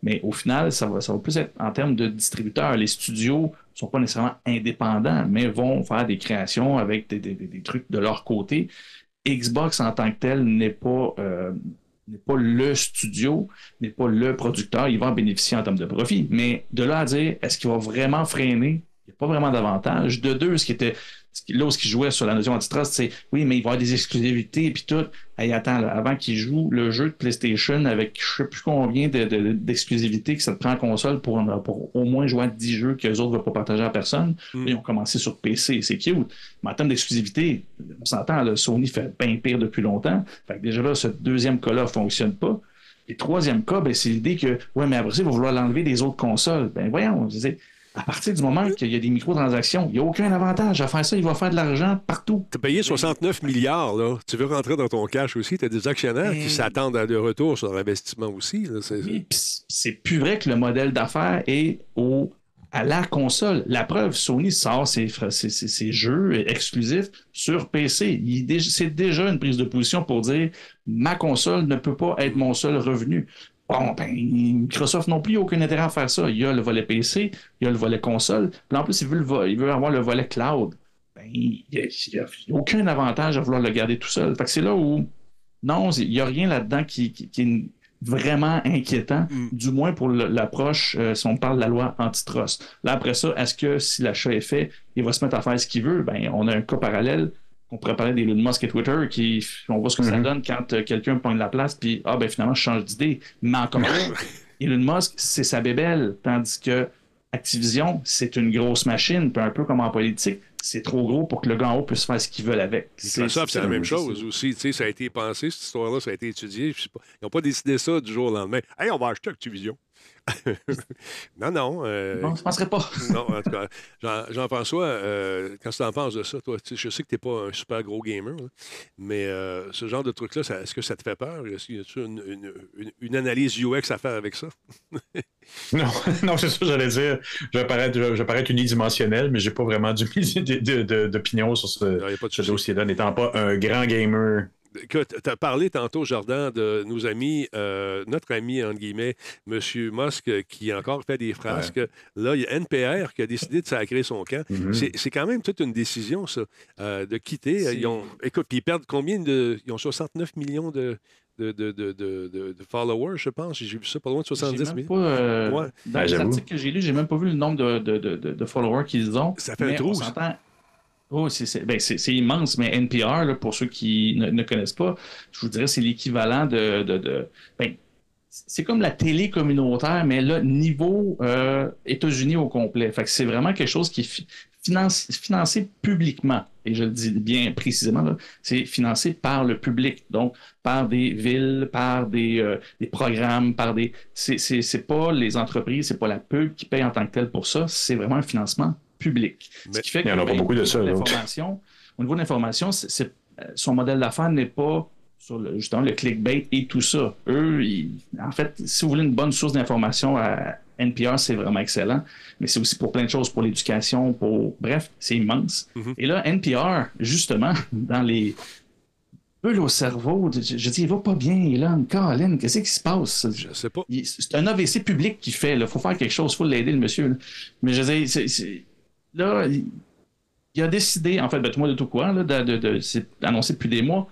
mais au final, ça va, ça va plus être en termes de distributeurs. Les studios ne sont pas nécessairement indépendants, mais vont faire des créations avec des, trucs de leur côté. Xbox en tant que tel n'est pas n'est pas le studio, n'est pas le producteur, il va en bénéficier en termes de profit. Mais de là à dire, est-ce qu'il va vraiment freiner pas vraiment d'avantage. De deux, ce qui était là où ce qui jouait sur la notion antitrust, c'est oui, mais il va y avoir des exclusivités et puis tout. Hey, attends, avant qu'il joue le jeu de PlayStation avec je ne sais plus combien d'exclusivités que ça te prend en console pour, au moins jouer à 10 jeux que les autres ne veulent pas partager à personne. Mm. Ils ont commencé sur PC, c'est cute. Mais en termes d'exclusivité, on s'entend, Sony fait bien pire depuis longtemps. Fait déjà là, ce deuxième cas-là ne fonctionne pas. Et troisième cas, ben, c'est l'idée que, ouais, mais après ça, il va vouloir l'enlever des autres consoles. Ben voyons, je disais, à partir du moment qu'il y a des microtransactions, il n'y a aucun avantage à faire ça. Il va faire de l'argent partout. Tu as payé 69 milliards. Là. Tu veux rentrer dans ton cash aussi? Tu as des actionnaires qui s'attendent à de retour sur l'investissement aussi. C'est plus vrai que le modèle d'affaires est au à la console. La preuve, Sony sort ses, jeux exclusifs sur PC. C'est déjà une prise de position pour dire ma console ne peut pas être mon seul revenu. Bon, ben, Microsoft non plus, aucun intérêt à faire ça. Il y a le volet PC, il y a le volet console, puis en plus, il veut, il veut avoir le volet cloud. Ben, il n'y a, aucun avantage à vouloir le garder tout seul. Fait que c'est là où, non, il n'y a rien là-dedans qui, est vraiment inquiétant, mm. du moins pour l'approche, euh, si on parle de la loi antitrust. Là, après ça, est-ce que si l'achat est fait, il va se mettre à faire ce qu'il veut? Ben, on a un cas parallèle on pourrait parler d'Elon Musk et Twitter, qui, on voit ce que ça mhm. donne quand euh, quelqu'un pointe la place, puis ah, ben finalement, je change d'idée. Mais encore Elon Musk, c'est sa bébelle, tandis que Activision, c'est une grosse machine, puis un peu comme en politique, c'est trop gros pour que le gars en haut puisse faire ce qu'il veut avec. Microsoft, c'est la même chose aussi. Ça a été pensé, cette histoire-là, ça a été étudié. Ils n'ont pas décidé ça du jour au lendemain. Hey, on va acheter Activision. non, non. Euh, non, je ne penserais pas. non, en tout cas, Jean-François, euh, quand tu en penses de ça, toi, je sais que tu n'es pas un super gros gamer, mais euh, ce genre de truc-là, est-ce que ça te fait peur? Est-ce qu'il y a une, une, analyse UX à faire avec ça? non, non c'est ça, j'allais dire. Je vais paraître, unidimensionnel, mais j'ai pas vraiment d'opinion sur ce, ce dossier-là, n'étant pas un grand gamer tu as parlé tantôt, Jordan, de nos amis, euh, notre ami, entre guillemets, M. Musk, qui a encore fait des frasques. Là, il y a NPR qui a décidé de sacrer son camp. Mm-hmm. C'est quand même toute une décision, ça, euh, de quitter. Ils ont, écoute, puis ils perdent combien de. Ils ont 69 millions de. De, de, de, followers, je pense. J'ai vu ça pas loin de 70 000. Euh, dans ben, les articles que j'ai lus, j'ai même pas vu le nombre de, followers qu'ils ont. Ça fait un trou. Oh, ben, c'est immense, mais NPR, pour ceux qui ne, connaissent pas, je vous dirais c'est l'équivalent de, ben, c'est comme la télé communautaire, mais là, niveau euh, États-Unis au complet. Fait que c'est vraiment quelque chose qui est financé publiquement. Et je le dis bien précisément, c'est financé par le public. Donc, par des villes, par des, euh, programmes, par des. C'est pas les entreprises, c'est pas la pub qui paye en tant que telle pour ça, c'est vraiment un financement public. Ce qui fait il n'y en a pas beaucoup de ça. Au niveau de l'information, son modèle d'affaires n'est pas sur le, justement le clickbait et tout ça. Eux, en fait, si vous voulez une bonne source d'information à NPR, c'est vraiment excellent, mais c'est aussi pour plein de choses, pour l'éducation, pour. Bref, c'est immense. Mm-hmm. Et là, NPR, justement, dans les. Eux, au cerveau, je, dis, il va pas bien, il a une Colin, qu'est-ce qui se passe? Je sais pas. C'est un AVC public qui fait, il faut faire quelque chose, il faut l'aider, le monsieur. Mais je dis, là, il a décidé, en fait, ben, tout moi de tout quoi, là, de, c'est annoncé depuis des mois,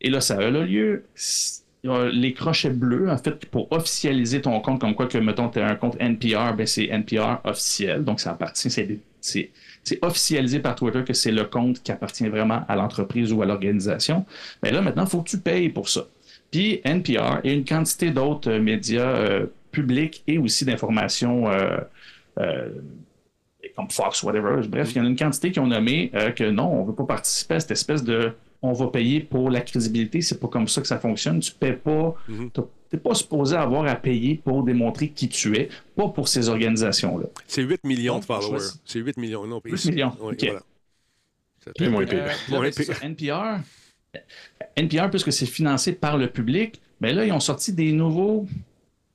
et là, ça a lieu. Les crochets bleus, en fait, pour officialiser ton compte, comme quoi que, mettons, tu as un compte NPR, ben c'est NPR officiel. Donc, ça appartient, c'est officialisé par Twitter que c'est le compte qui appartient vraiment à l'entreprise ou à l'organisation. Mais là, maintenant, il faut que tu payes pour ça. Puis NPR et une quantité d'autres euh, médias euh, publics et aussi d'informations euh, comme Fox, whatever. Bref, il y en a une quantité qui ont nommé que non, on ne veut pas participer à cette espèce de on va payer pour la crédibilité. C'est pas comme ça que ça fonctionne. Tu paies pas. Mhm. Tu n'es pas supposé avoir à payer pour démontrer qui tu es, pas pour ces organisations-là. C'est 8 millions de followers. C'est 8 millions. Non, 8 millions. OK. Voilà. moins épais. NPR, NPR, puisque c'est financé par le public, mais ben là, ils ont sorti des nouveaux.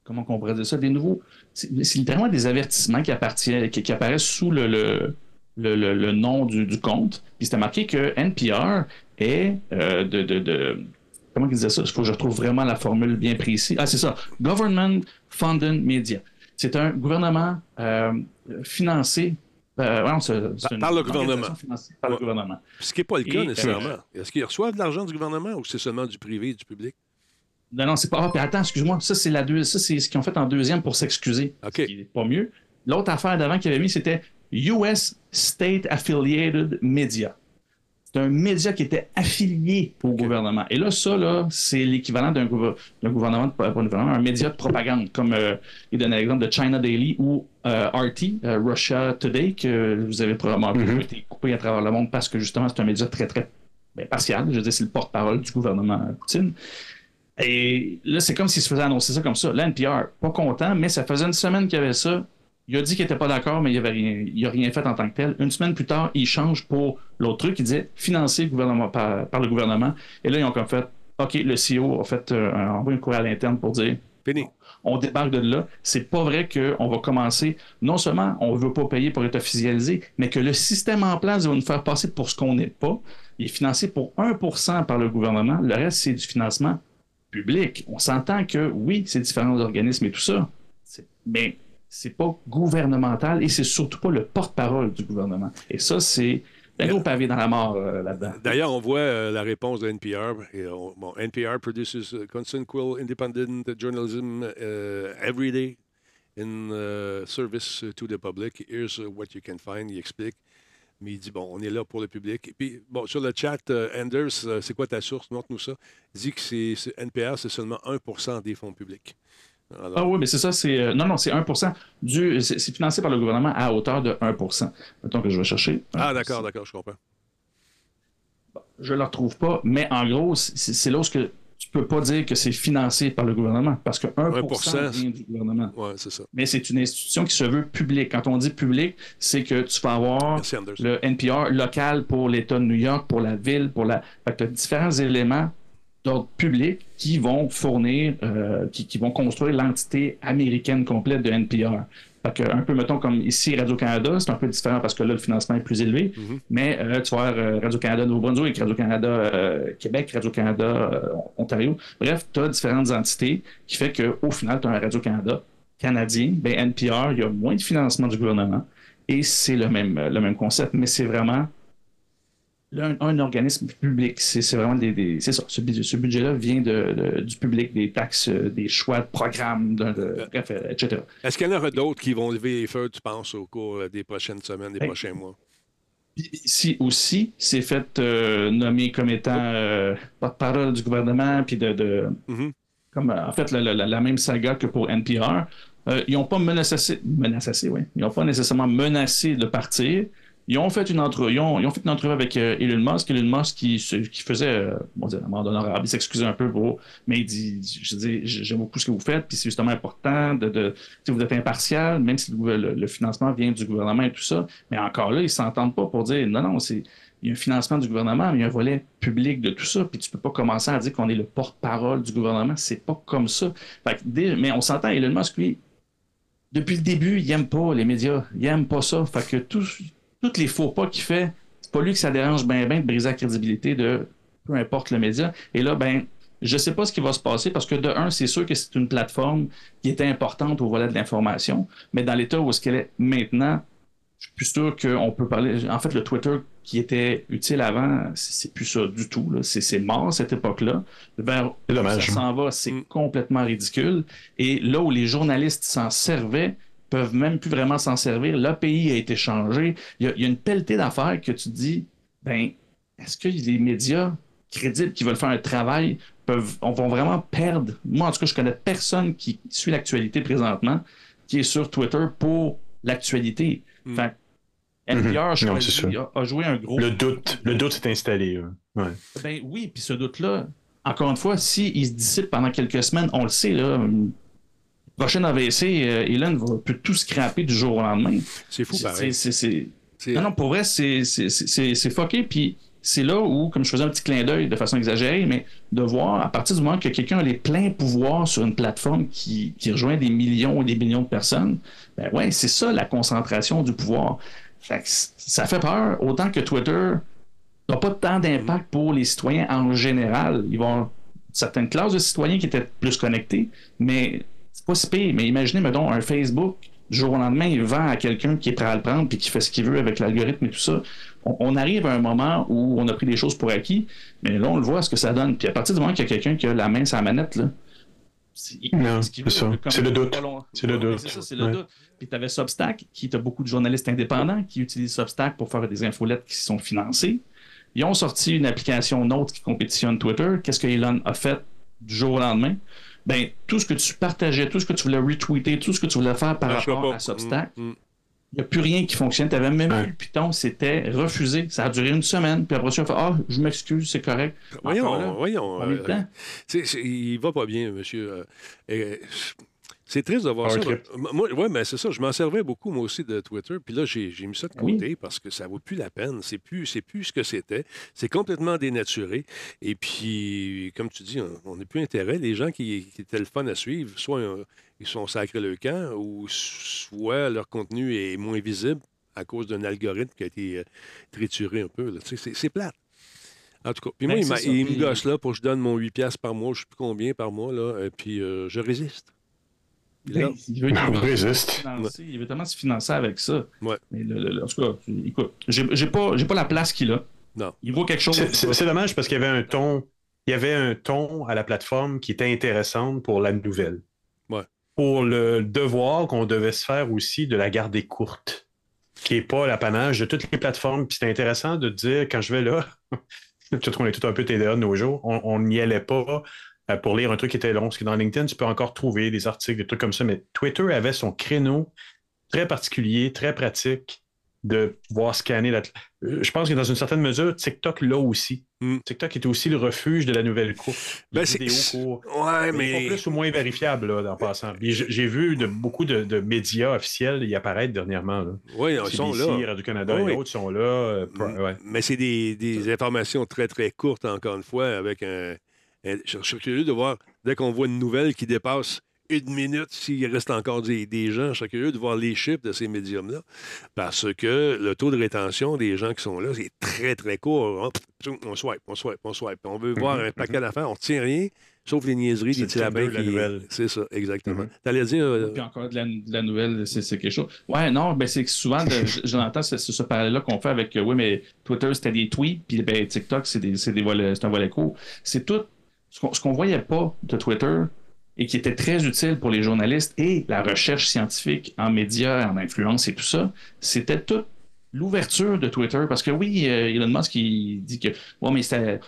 Comment on pourrait dire ça? Des nouveaux. C'est littéralement des avertissements qui, appartiennent, qui, apparaissent sous le, le, le, nom du, du compte. Puis c'était marqué que NPR est euh, de, de, de, Comment il disait ça? Il faut que je retrouve vraiment la formule bien précise. Ah, c'est ça. Government Funded Media. C'est un gouvernement euh, financé euh, par, le gouvernement. Par le gouvernement. Ce qui n'est pas le cas nécessairement. Est-ce qu'ils reçoivent de l'argent du gouvernement ou c'est seulement du privé et du public? Non, non, c'est pas. Ah, attends, excuse-moi. Ça, c'est la deux... ça, c'est ce qu'ils ont fait en deuxième pour s'excuser. OK. Ce qui n'est pas mieux. L'autre affaire d'avant qu'ils avaient mis, c'était US State Affiliated Media c'est un média qui était affilié au gouvernement. Et là, ça, là, c'est l'équivalent d'un gouvernement, pas un gouvernement, un média de propagande, comme euh, il donne l'exemple de China Daily ou euh, RT, euh, Russia Today, que vous avez probablement mm-hmm. été coupé à travers le monde parce que justement, c'est un média très, très ben, partial. Je veux dire, c'est le porte-parole du gouvernement Poutine. Et là, c'est comme s'il se faisait annoncer ça comme ça. Là, NPR, pas content, mais ça faisait une semaine qu'il y avait ça. Il a dit qu'il n'était pas d'accord, mais il n'a rien, rien fait en tant que tel. Une semaine plus tard, il change pour l'autre truc. Il disait financé gouvernement, par, le gouvernement. Et là, ils ont comme fait OK, le CEO a fait euh, envoyé un courrier à l'interne pour dire Fini. On débarque de là. C'est pas vrai qu'on va commencer. Non seulement on ne veut pas payer pour être officialisé, mais que le système en place va nous faire passer pour ce qu'on n'est pas. Il est financé pour 1% par le gouvernement. Le reste, c'est du financement On s'entend que oui, c'est différents organismes et tout ça. Mais c'est pas gouvernemental et c'est surtout pas le porte-parole du gouvernement. Et ça, c'est un gros pavé dans la mort euh, là-dedans. D'ailleurs, on voit euh, la réponse de NPR. NPR produces constant quill independent journalism uh, every day in service to the public. Here's what you can find. Il explique. Mais il dit, bon, on est là pour le public. Et puis, bon, sur le chat, euh, Anders, c'est quoi ta source? Montre-nous ça. Il dit que c'est, NPR, c'est seulement 1% des fonds publics. Ah oui, mais c'est ça, c'est. Euh, non, non, c'est 1 du. C'est financé par le gouvernement à hauteur de 1% Mettons que je vais chercher. Ah, d'accord, d'accord, je comprends. je ne le retrouve pas, mais en gros, c'est où tu ne peux pas dire que c'est financé par le gouvernement, parce que 1, 1 vient du gouvernement. Oui, c'est ça. Mais c'est une institution qui se veut publique. Quand on dit public, c'est que tu vas avoir le NPR local pour l'État de New York, pour la ville, pour la. Fait que tu as différents éléments d'ordre public qui vont fournir, euh, qui, vont construire l'entité américaine complète de NPR. Fait que, un peu, mettons, comme ici, Radio-Canada, c'est un peu différent parce que là, le financement est plus élevé. Mm-hmm. Mais euh, tu vois, euh, Radio-Canada Nouveau-Brunswick, Radio-Canada Québec, Radio-Canada Ontario. Bref, tu as différentes entités qui fait qu'au final, tu as un Radio-Canada canadien. Ben, NPR, il y a moins de financement du gouvernement. Et c'est le même, le même concept, mais c'est vraiment un, organisme public. C'est vraiment des. c'est ça. Ce, budget-là vient de, du public, des taxes, euh, des choix de programmes, de, bref, euh, etc. Est-ce qu'il y en aura d'autres qui vont lever les feux, tu penses, au cours euh, des prochaines semaines, des ben, prochains mois? Si aussi, c'est fait nommer comme étant porte-parole du gouvernement, puis de. Mm-hmm. comme en fait la, la, même saga que pour NPR. ils n'ont pas menacé, menacé ouais. Ils n'ont pas nécessairement menacé de partir, ils ont fait une entrevue, ils ont, fait une entrevue avec euh, Elon Musk. Elon Musk qui, faisait, euh, bon, un moment donné, il s'excusait un peu pour, mais il dit, je dis, j'aime beaucoup ce que vous faites, puis c'est justement important de, vous êtes impartial, même si le, financement vient du gouvernement et tout ça. Mais encore là, ils s'entendent pas pour dire, non, non, c'est, il y a un financement du gouvernement, mais il y a un volet public de tout ça, puis tu peux pas commencer à dire qu'on est le porte-parole du gouvernement. C'est pas comme ça. mais on s'entend, Elon Musk, lui, depuis le début, il aime pas les médias. Il aime pas ça. Fait que tout, tous les faux pas qu'il fait, c'est pas lui que ça dérange bien bien de briser la crédibilité de peu importe le média. Et là, ben, je sais pas ce qui va se passer parce que de un, c'est sûr que c'est une plateforme qui était importante au volet de l'information, mais dans l'état où est-ce qu'elle est maintenant, je suis plus sûr qu'on peut parler. En fait, le Twitter qui était utile avant, c'est plus ça du tout. C'est mort cette époque-là. Vers ça s'en va, c'est mm. complètement ridicule. Et là où les journalistes s'en servaient, peuvent même plus vraiment s'en servir. L'API a été changé. Il y a, une pelletée d'affaires que tu dis, ben, est-ce que les médias crédibles qui veulent faire un travail peuvent, on vont vraiment perdre? Moi, en tout cas, je connais personne qui suit l'actualité présentement qui est sur Twitter pour l'actualité. Mm. Enfin, NPR mhm. a, joué un gros. Le doute, le doute s'est installé. Ouais. Ben oui, puis ce doute-là, encore une fois, s'il il se dissipe pendant quelques semaines, on le sait, là, prochaine AVC, euh, Elon va peut tout scraper du jour au lendemain. C'est fou, pareil. Non, non, pour vrai, c'est fucké. Puis c'est là où, comme je faisais un petit clin d'œil de façon exagérée, mais de voir à partir du moment que quelqu'un a les pleins pouvoirs sur une plateforme qui, rejoint des millions ou des millions de personnes, ben ouais, c'est ça la concentration du pouvoir. ça fait peur, autant que Twitter n'a pas tant d'impact pour les citoyens en général. Ils vont certaines classes de citoyens qui étaient plus connectés, mais c'est pas si pire, mais imaginez, mettons, un Facebook, du jour au lendemain, il vend à quelqu'un qui est prêt à le prendre puis qui fait ce qu'il veut avec l'algorithme et tout ça. On, arrive à un moment où on a pris des choses pour acquis, mais là, on le voit ce que ça donne. Puis à partir du moment qu'il y a quelqu'un qui a la main sur la manette, là, c'est le doute. C'est le doute. C'est ça, c'est le doute. Puis tu avais Substack, qui a beaucoup de journalistes indépendants qui utilisent Substack pour faire des infolettes qui sont financées. Ils ont sorti une application Note qui compétitionne Twitter. Qu'est-ce que Elon a fait du jour au lendemain? Ben, tout ce que tu partageais, tout ce que tu voulais retweeter, tout ce que tu voulais faire par rapport à Substack, mm, mm. il n'y a plus rien qui fonctionne. Tu avais même vu le Python, c'était refusé. Ça a duré une semaine, puis après ça, on fait Ah, je m'excuse, c'est correct. Voyons, voyons. Euh, il va pas bien, monsieur. Euh, c'est triste de voir ça. Moi, ouais, mais c'est ça. Je m'en servais beaucoup, moi aussi, de Twitter. Puis là, j'ai mis ça de côté parce que ça vaut plus la peine. C'est plus, plus ce que c'était. C'est complètement dénaturé. Et puis, comme tu dis, on n'a plus intérêt. Les gens qui, étaient le fun à suivre, soit ils sont sacrés le camp, ou soit leur contenu est moins visible à cause d'un algorithme qui a été euh, trituré un peu. C'est plate. En tout cas, puis moi, ben, il, me gosse là pour que je donne mon 8$ par mois, je ne sais plus combien par mois, là, et puis euh, je résiste. Ben, il, veut, il, veut tellement se financer avec ça. Ouais. Mais en tout cas, écoute, j'ai pas, pas la place qu'il a. Non. Il vaut quelque chose. C'est dommage parce qu'il y avait un ton. Il y avait un ton à la plateforme qui était intéressant pour la nouvelle. Ouais. Pour le devoir qu'on devait se faire aussi de la garder courte, qui n'est pas l'apanage de toutes les plateformes. Puis c'est intéressant de dire, quand je vais là, peut-être qu'on est tout un peu TDA nos jours, on n'y allait pas euh, pour lire un truc qui était long. Parce que dans LinkedIn, tu peux encore trouver des articles, des trucs comme ça, mais Twitter avait son créneau très particulier, très pratique de pouvoir scanner la... Je pense que dans une certaine mesure, TikTok l'a aussi. Hmm. TikTok est aussi le refuge de la nouvelle course. Ben, Ouais, mais. plus ou moins vérifiable, là, en passant. J'ai vu de, beaucoup de, médias officiels y apparaître dernièrement. Là. Oui, ils sont là. Radio-Canada et d'autres sont là. Euh, hmm. Mais c'est des, des informations très, très courtes, encore une fois, avec un je, suis curieux de voir, dès qu'on voit une nouvelle qui dépasse une minute, s'il reste encore des, gens, je suis curieux de voir les chiffres de ces médiums-là, parce que le taux de rétention des gens qui sont là, c'est très, très court. On swipe, on swipe, on swipe. On veut voir mhm, un paquet d'affaires, on ne tient rien, sauf les niaiseries des petits lapins. C'est ça, exactement. Mm -hmm. dire... Euh, Puis encore de la, nouvelle, c'est quelque chose. Ouais, non, ben c'est que souvent, j'entends ce, ce parallèle-là qu'on fait avec, euh, oui, mais Twitter, c'était des tweets, puis ben, TikTok, c'est un volet court. C'est tout ce qu'on ne voyait pas de Twitter et qui était très utile pour les journalistes et la recherche scientifique en médias, en influence et tout ça, c'était tout l'ouverture de Twitter, parce que oui, euh, Elon Musk, il dit que ouais, mais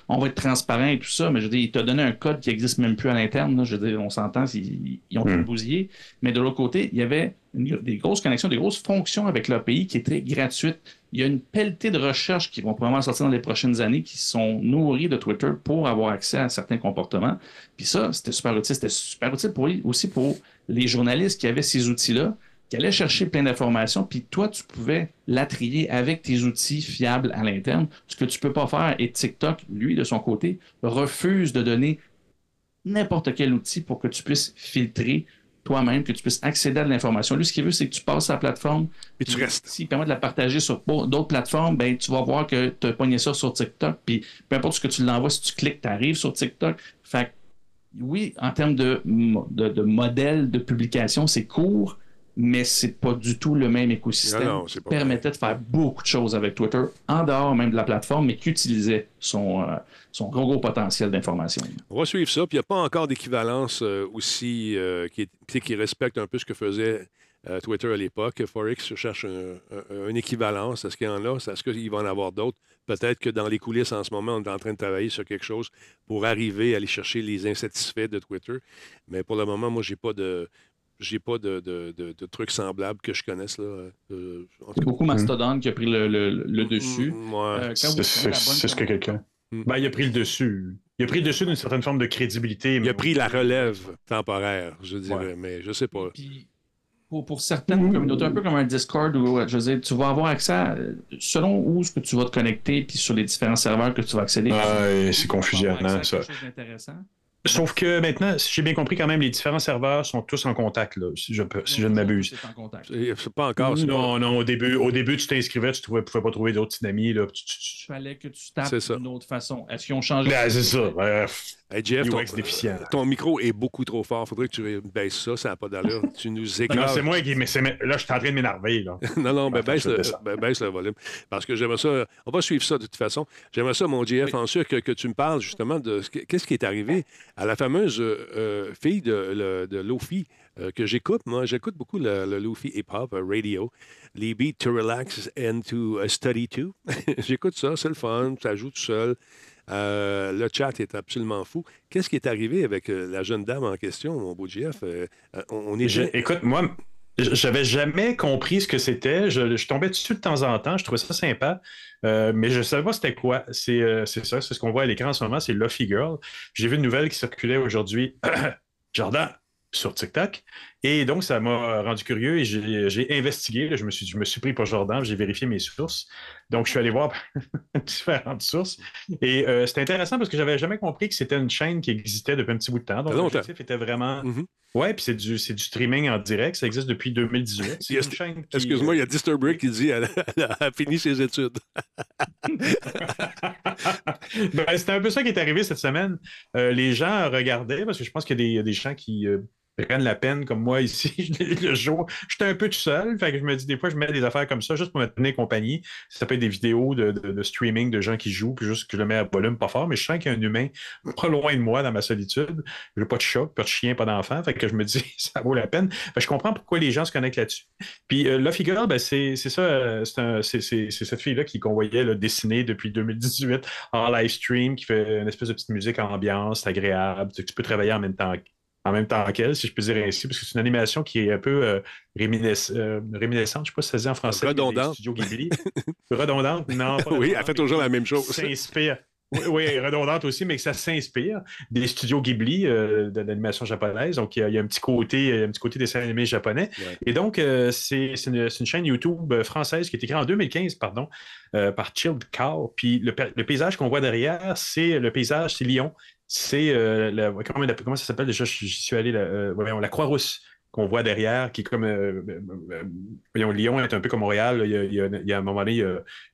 on va être transparent et tout ça, mais je veux dire, il t'a donné un code qui n'existe même plus à l'interne. Je veux dire, on s'entend, ils, ont tout hmm. bousillé. Mais de l'autre côté, il y avait des grosses connexions, des grosses fonctions avec leur pays qui étaient gratuites. Il y a une pelletée de recherches qui vont probablement sortir dans les prochaines années qui sont nourries de Twitter pour avoir accès à certains comportements. Puis ça, c'était super utile. C'était super utile pour, aussi pour les journalistes qui avaient ces outils-là qui allait chercher plein d'informations, puis toi, tu pouvais la trier avec tes outils fiables à l'interne, ce que tu ne peux pas faire. Et TikTok, lui, de son côté, refuse de donner n'importe quel outil pour que tu puisses filtrer toi-même, que tu puisses accéder à de l'information. Lui, ce qu'il veut, c'est que tu passes à la plateforme. Et tu restes. S'il permet de la partager sur d'autres plateformes, ben, tu vas voir que tu as pogné ça sur TikTok. Puis peu importe ce que tu l'envoies, si tu cliques, tu arrives sur TikTok. Fait oui, en termes de, de, de modèle de publication, c'est court, mais c'est pas du tout le même écosystème non, qui permettait de faire beaucoup de choses avec Twitter, en dehors même de la plateforme, mais qui utilisait son, euh, son gros, gros potentiel d'information. On va suivre ça, puis il n'y a pas encore d'équivalence euh, aussi euh, qui, qui, respecte un peu ce que faisait Twitter à l'époque. Forex cherche un, une équivalence. Est-ce qu'il y en a? Est-ce qu'il va en avoir d'autres? Peut-être que dans les coulisses en ce moment, on est en train de travailler sur quelque chose pour arriver à aller chercher les insatisfaits de Twitter. Mais pour le moment, moi, j'ai pas de j'ai pas de, de, de, trucs semblables que je connaisse. Là. Euh, beaucoup Mastodon qui a pris le, le, dessus. Mm, euh, c'est ce que quelqu'un. Mm. Ben, il a pris le dessus. Il a pris le dessus d'une certaine forme de crédibilité. Il a pris la relève temporaire, je dirais, mais je sais pas. pour, pour, certaines communautés, un peu comme un Discord où je veux tu vas avoir accès selon où ce que tu vas te connecter, puis sur les différents serveurs que tu vas accéder. Ah, c'est confusionnant, ça. Sauf que maintenant, si j'ai bien compris, quand même, les différents serveurs sont tous en contact, là, si je, si je ne m'abuse. C'est pas encore. Non, non, au début, au début tu t'inscrivais, tu ne pouvais pas trouver d'autres amis. Là, Il fallait que tu tapes d'une autre façon. Est-ce qu'ils ont changé? Ben, c'est ça. Hey Jeff, ton, micro est beaucoup trop fort. Faudrait que tu baisses ça, ça n'a pas d'allure. tu nous éclaires. Non, c'est moi qui. Mais là, je suis en train de m'énerver. non, non, ben, baisse, le, ben, baisse, le, volume. Parce que j'aimerais ça. On va suivre ça de toute façon. J'aimerais ça, mon JF, en sûr, que, que, tu me parles justement de qu'est-ce qui est arrivé à la fameuse euh, fille de, de Lofi. Euh, que j'écoute, moi, j'écoute beaucoup le, le Lofi Hip Hop euh, Radio, les beats to relax and to study to. j'écoute ça, c'est le fun, ça joue tout seul. Euh, le chat est absolument fou. Qu'est-ce qui est arrivé avec euh, la jeune dame en question, mon beau GF? Euh, on est... écoute, moi, j'avais jamais compris ce que c'était. Je, tombais dessus de temps en temps. Je trouvais ça sympa. mais je ne savais pas c'était quoi. C'est ça, c'est ce qu'on voit à l'écran en ce moment, c'est Luffy Girl. J'ai vu une nouvelle qui circulait aujourd'hui. Jordan, sur TikTok. Et donc, ça m'a rendu curieux et j'ai investigué. je, me suis, je me suis pris pour Jordan, j'ai vérifié mes sources. Donc, je suis allé voir différentes sources. Et euh, c'était intéressant parce que j'avais jamais compris que c'était une chaîne qui existait depuis un petit bout de temps. Donc, l'objectif était vraiment. Mm-hmm. Ouais, puis c'est du, du, streaming en direct. Ça existe depuis 2018. Qui... Excuse-moi, il y a Disturbrick qui dit qu'elle a, fini ses études. ben, c'était un peu ça qui est arrivé cette semaine. Euh, les gens regardaient, parce que je pense qu'il y, a des gens qui. Euh, prennent la peine, comme moi ici, le jour. J'étais un peu tout seul, que je me dis des fois, je mets des affaires comme ça juste pour me tenir compagnie. Ça peut être des vidéos de, streaming de gens qui jouent, puis juste que je le mets à volume pas fort, mais je sens qu'il y a un humain pas loin de moi dans ma solitude. Je n'ai pas de chat, pas de chien, pas d'enfant, fait que je me dis ça vaut la peine. je comprends pourquoi les gens se connectent là-dessus. Puis euh, la figure, ben, c'est ça, euh, c'est cette fille-là qui qu'on voyait dessiner depuis 2018 en live stream, qui fait une espèce de petite musique ambiance, agréable. Tu peux travailler en même temps en même temps qu'elle, si je peux dire ainsi, parce que c'est une animation qui est un peu euh, réminiscente, euh, je ne sais pas si ça se dit en français. Redondante. Studio Ghibli. redondante, non. Pas oui, elle fait toujours la même chose. S'inspire. Oui, redondante aussi, mais que ça s'inspire des studios Ghibli euh, de l'animation japonaise. Donc, il y, a, un petit côté, un petit côté dessin animé japonais. Et donc, c'est une, chaîne YouTube française qui a été créée en 2015, pardon, par Chilled Cow. Puis le, le paysage qu'on voit derrière, c'est le paysage, c'est Lyon c'est euh, comment, ça s'appelle déjà? J'y suis allé, la, euh, la Croix-Rousse qu'on voit derrière, qui est comme. Euh, voyons, Lyon est un peu comme Montréal. Il y a, un moment donné,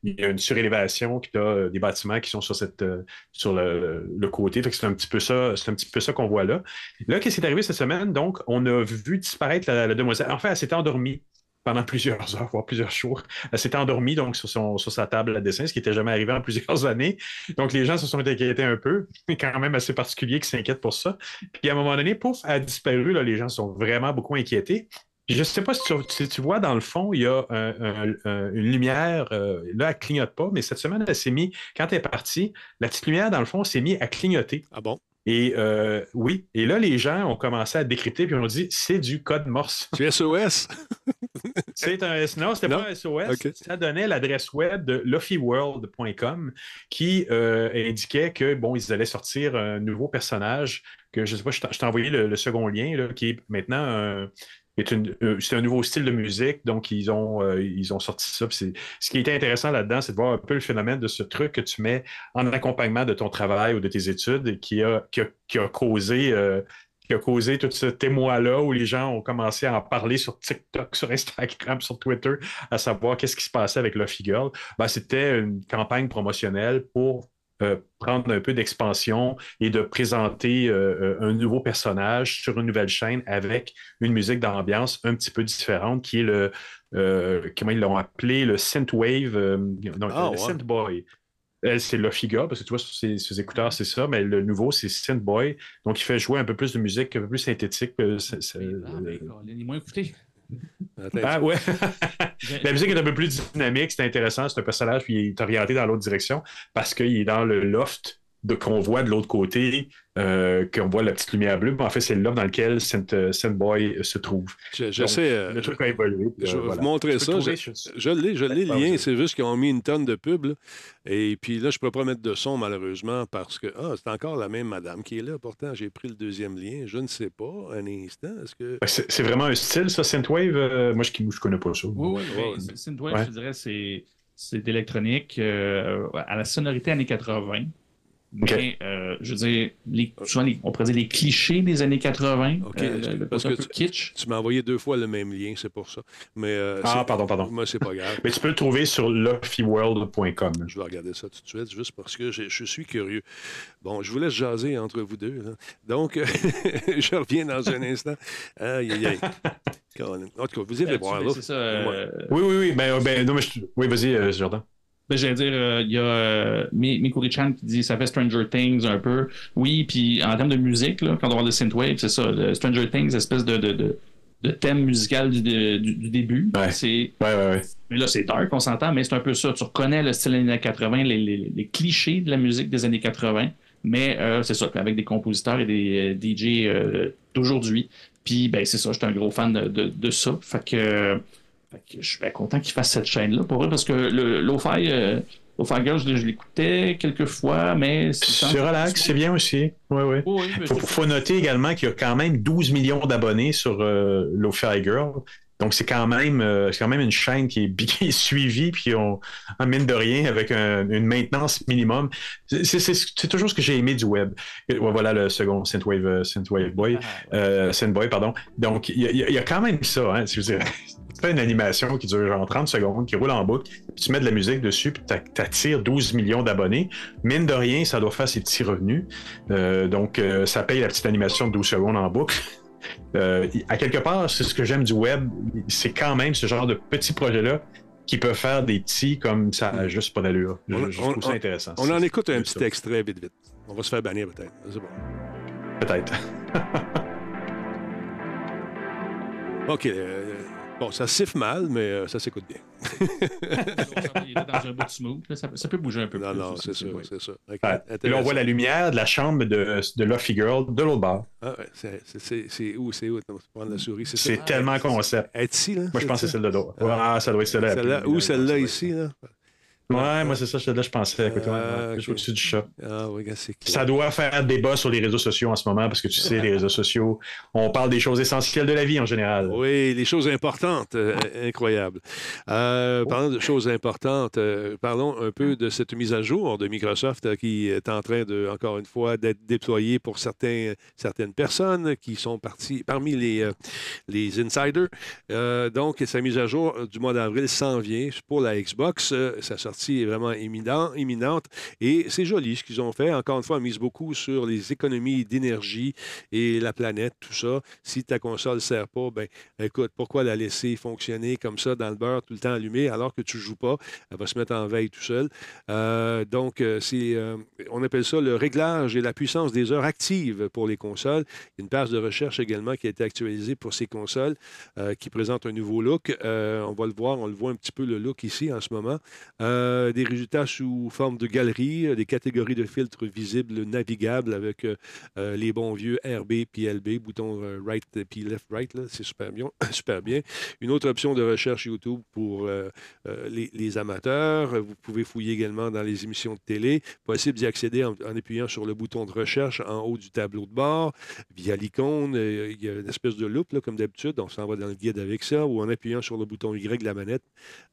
il y a, une surélévation, qui a des bâtiments qui sont sur, cette, sur le, côté. c'est un petit peu ça, c'est un petit peu ça qu'on voit là. Là, qu'est-ce qui est arrivé cette semaine? Donc, on a vu disparaître la, la demoiselle. En fait, elle s'est endormie pendant plusieurs heures, voire plusieurs jours. Elle s'est endormie donc sur, sa table à dessin, ce qui n'était jamais arrivé en plusieurs années. Donc les gens se sont inquiétés un peu, mais quand même assez particulier qui s'inquiètent pour ça. Puis à un moment donné, pouf, elle a disparu. Là, les gens sont vraiment beaucoup inquiétés. Je ne sais pas si tu, vois, dans le fond, il y a une lumière, euh, là, elle ne clignote pas, mais cette semaine, elle s'est mise, quand elle est partie, la petite lumière, dans le fond, s'est mise à clignoter. Ah bon? Et euh, oui, et là, les gens ont commencé à décrypter, puis on dit c'est du code Morse. C'est SOS? c'est un non, c'était pas un SOS. Ça donnait l'adresse web de lofyworld.com qui euh, indiquait que bon, ils allaient sortir un nouveau personnage que je sais pas, je t'ai envoyé le, second lien, là, qui est maintenant un euh, c'est un nouveau style de musique, donc ils ont, euh, ils ont sorti ça. Ce qui était intéressant là-dedans, c'est de voir un peu le phénomène de ce truc que tu mets en accompagnement de ton travail ou de tes études qui a, qui a, causé. Euh, qui a causé tout ce témoin-là où les gens ont commencé à en parler sur TikTok, sur Instagram, sur Twitter, à savoir qu'est-ce qui se passait avec Luffy Girl. Ben, C'était une campagne promotionnelle pour euh, prendre un peu d'expansion et de présenter euh, euh, un nouveau personnage sur une nouvelle chaîne avec une musique d'ambiance un petit peu différente qui est le, comment ils l'ont appelé, le Synthwave, donc ah, le Synthboy. Elle, c'est la figure, parce que tu vois, sur ses, écouteurs, c'est ça, mais le nouveau, c'est Synthboy. Donc, il fait jouer un peu plus de musique, un peu plus synthétique. Ah, mais, il est moins écouté. Ah ouais. la musique est un peu plus dynamique, c'est intéressant. C'est un personnage, puis il est orienté dans l'autre direction parce qu'il est dans le loft qu'on voit de l'autre côté, euh, qu'on voit la petite lumière bleue. en fait, c'est là dans lequel Saint, euh, Boy euh, se trouve. Je, sais. le truc a évolué. je vais vous montrer ça. je, l'ai, je l'ai, le lien. C'est juste qu'ils ont mis une tonne de pubs. Et puis là, je ne peux pas mettre de son, malheureusement, parce que ah, c'est encore la même madame qui est là. Pourtant, j'ai pris le deuxième lien. Je ne sais pas. Un instant. Est-ce que... Ben, c'est, vraiment un style, ça, Synthwave? moi, je ne connais pas ça. Oui, oui. Synthwave, je dirais, c'est, c'est d'électronique à la sonorité années 80. Mais, euh, je veux dire, les, souvent, on pourrait dire les clichés des années 80. OK, euh, parce que tu, kitsch. Tu m'as envoyé deux fois le même lien, c'est pour ça. Mais, euh, ah, pardon, pardon. Moi, c'est pas grave. Mais tu peux le trouver sur lofyworld.com. Je vais regarder ça tout de suite, juste parce que je, je suis curieux. Bon, je vous laisse jaser entre vous deux. Donc, je reviens dans un instant. Aïe, aïe, aïe. En tout cas, vous allez voir là. Oui, oui, oui. Ben, ben, non, mais je... Oui, vas-y, Jordan. Ben, j'allais dire, euh, il y a euh, Mikuri-chan qui dit ça fait Stranger Things un peu. Oui, puis en termes de musique, là, quand on parle de synthwave, c'est ça. Stranger Things, espèce de, de, de, thème musical du, du, début. Ouais. C'est... Ouais, ouais, Mais là, c'est dark, on s'entend, mais c'est un peu ça. Tu reconnais le style des années 80, les, les, les clichés de la musique des années 80, mais euh, c'est ça, avec des compositeurs et des DJ d'aujourd'hui. Puis, ben, c'est ça, j'étais un gros fan de, de, ça. Fait que je suis bien content qu'il fasse cette chaîne-là pour eux parce que le Lo-Fi, euh, Girl, je, l'écoutais quelques fois, mais c'est. relax, c'est bien aussi. Oui, oui. Il faut, noter également qu'il y a quand même 12 millions d'abonnés sur euh, Lo-Fi Girl. Donc, c'est quand, même, euh, quand même une chaîne qui est, suivie, puis on, en mine de rien, avec une maintenance minimum. C'est toujours ce que j'ai aimé du web. Voilà le second Synthwave, euh, Synthwave Boy. Ah, euh, Synthboy, pardon. Donc, il y, a quand même ça. Hein, tu fais une animation qui dure genre 30 secondes, qui roule en boucle, puis tu mets de la musique dessus, puis tu attires 12 millions d'abonnés. Mine de rien, ça doit faire ses petits revenus. donc, ça paye la petite animation de 12 secondes en boucle. Euh, à quelque part, c'est ce que j'aime du web, c'est quand même ce genre de petits projets-là qui peuvent faire des petits comme ça juste pas d'allure. Je, trouve ça intéressant. On en écoute un petit extrait vite, vite. On va se faire bannir peut-être. Peut-être. OK. Euh, Bon, ça siffle mal, mais euh, ça s'écoute bien. il est dans un bout de smooth. Ça, ça, peut bouger un peu non, plus. Non, c'est ça, c'est ça. Et là, on voit la lumière de la chambre de, de Luffy Girl de l'autre bord. Ah ouais, c'est où? C'est où? prendre la souris. C'est ah, tellement concept. Est ici, là? Moi, je pense que c'est celle de droite. Ah, ça doit être celle-là. Celle où celle-là, ici, là? Ouais, moi, c'est ça, là je pensais. Écoute, okay. au-dessus du chat. Ah, oui, ça doit faire débat sur les réseaux sociaux en ce moment parce que tu sais, les réseaux sociaux, on parle des choses essentielles de la vie en général. Oui, les choses importantes. Euh, incroyable. Euh, parlant de choses importantes, euh, parlons un peu de cette mise à jour de Microsoft qui est en train de, encore une fois, d'être déployée pour certains, certaines personnes qui sont parties parmi les, les insiders. donc, sa mise à jour du mois d'avril s'en vient pour la Xbox. ça sort sortie est vraiment imminente. Et c'est joli ce qu'ils ont fait. Encore une fois, on mise beaucoup sur les économies d'énergie et la planète, tout ça. Si ta console ne sert pas, ben écoute, pourquoi la laisser fonctionner comme ça dans le beurre tout le temps allumé alors que tu ne joues pas? Elle va se mettre en veille tout seul. Euh, donc, euh, euh, on appelle ça le réglage et la puissance des heures actives pour les consoles. Il y a une page de recherche également qui a été actualisée pour ces consoles qui présente un nouveau look. on va le voir, on le voit un petit peu le look ici en ce moment. Des résultats sous forme de galerie, des catégories de filtres visibles navigables avec les bons vieux RB puis LB, bouton right puis left right. c'est super bien, super bien. Une autre option de recherche YouTube pour les, amateurs. Vous pouvez fouiller également dans les émissions de télé. Possible d'y accéder en, appuyant sur le bouton de recherche en haut du tableau de bord, via l'icône. Euh, il y a une espèce de loupe, comme d'habitude. On s'en va dans le guide avec ça, ou en appuyant sur le bouton Y de la manette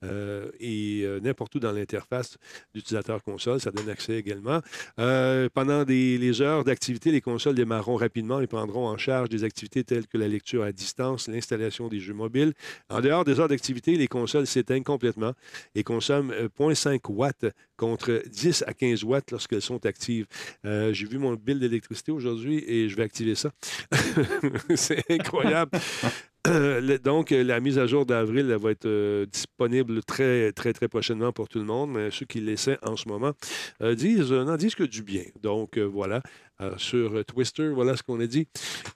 euh, et euh, n'importe où dans l'interface d'utilisateur console. Ça donne accès également. pendant les heures d'activité, les consoles démarreront rapidement et prendront en charge des activités telles que la lecture à distance, l'installation des jeux mobiles. En dehors des heures d'activité, les consoles s'éteignent complètement et consomment 0,5 watts contre 10 à 15 watts lorsqu'elles sont actives. Euh, j'ai vu mon bill d'électricité aujourd'hui et je vais activer ça. C'est incroyable. Euh, donc, la mise à jour d'avril va être euh, disponible très, très, très prochainement pour tout le monde, mais ceux qui l'essaient en ce moment disent, n'en disent que du bien. Donc, voilà. sur Twister, voilà ce qu'on a dit.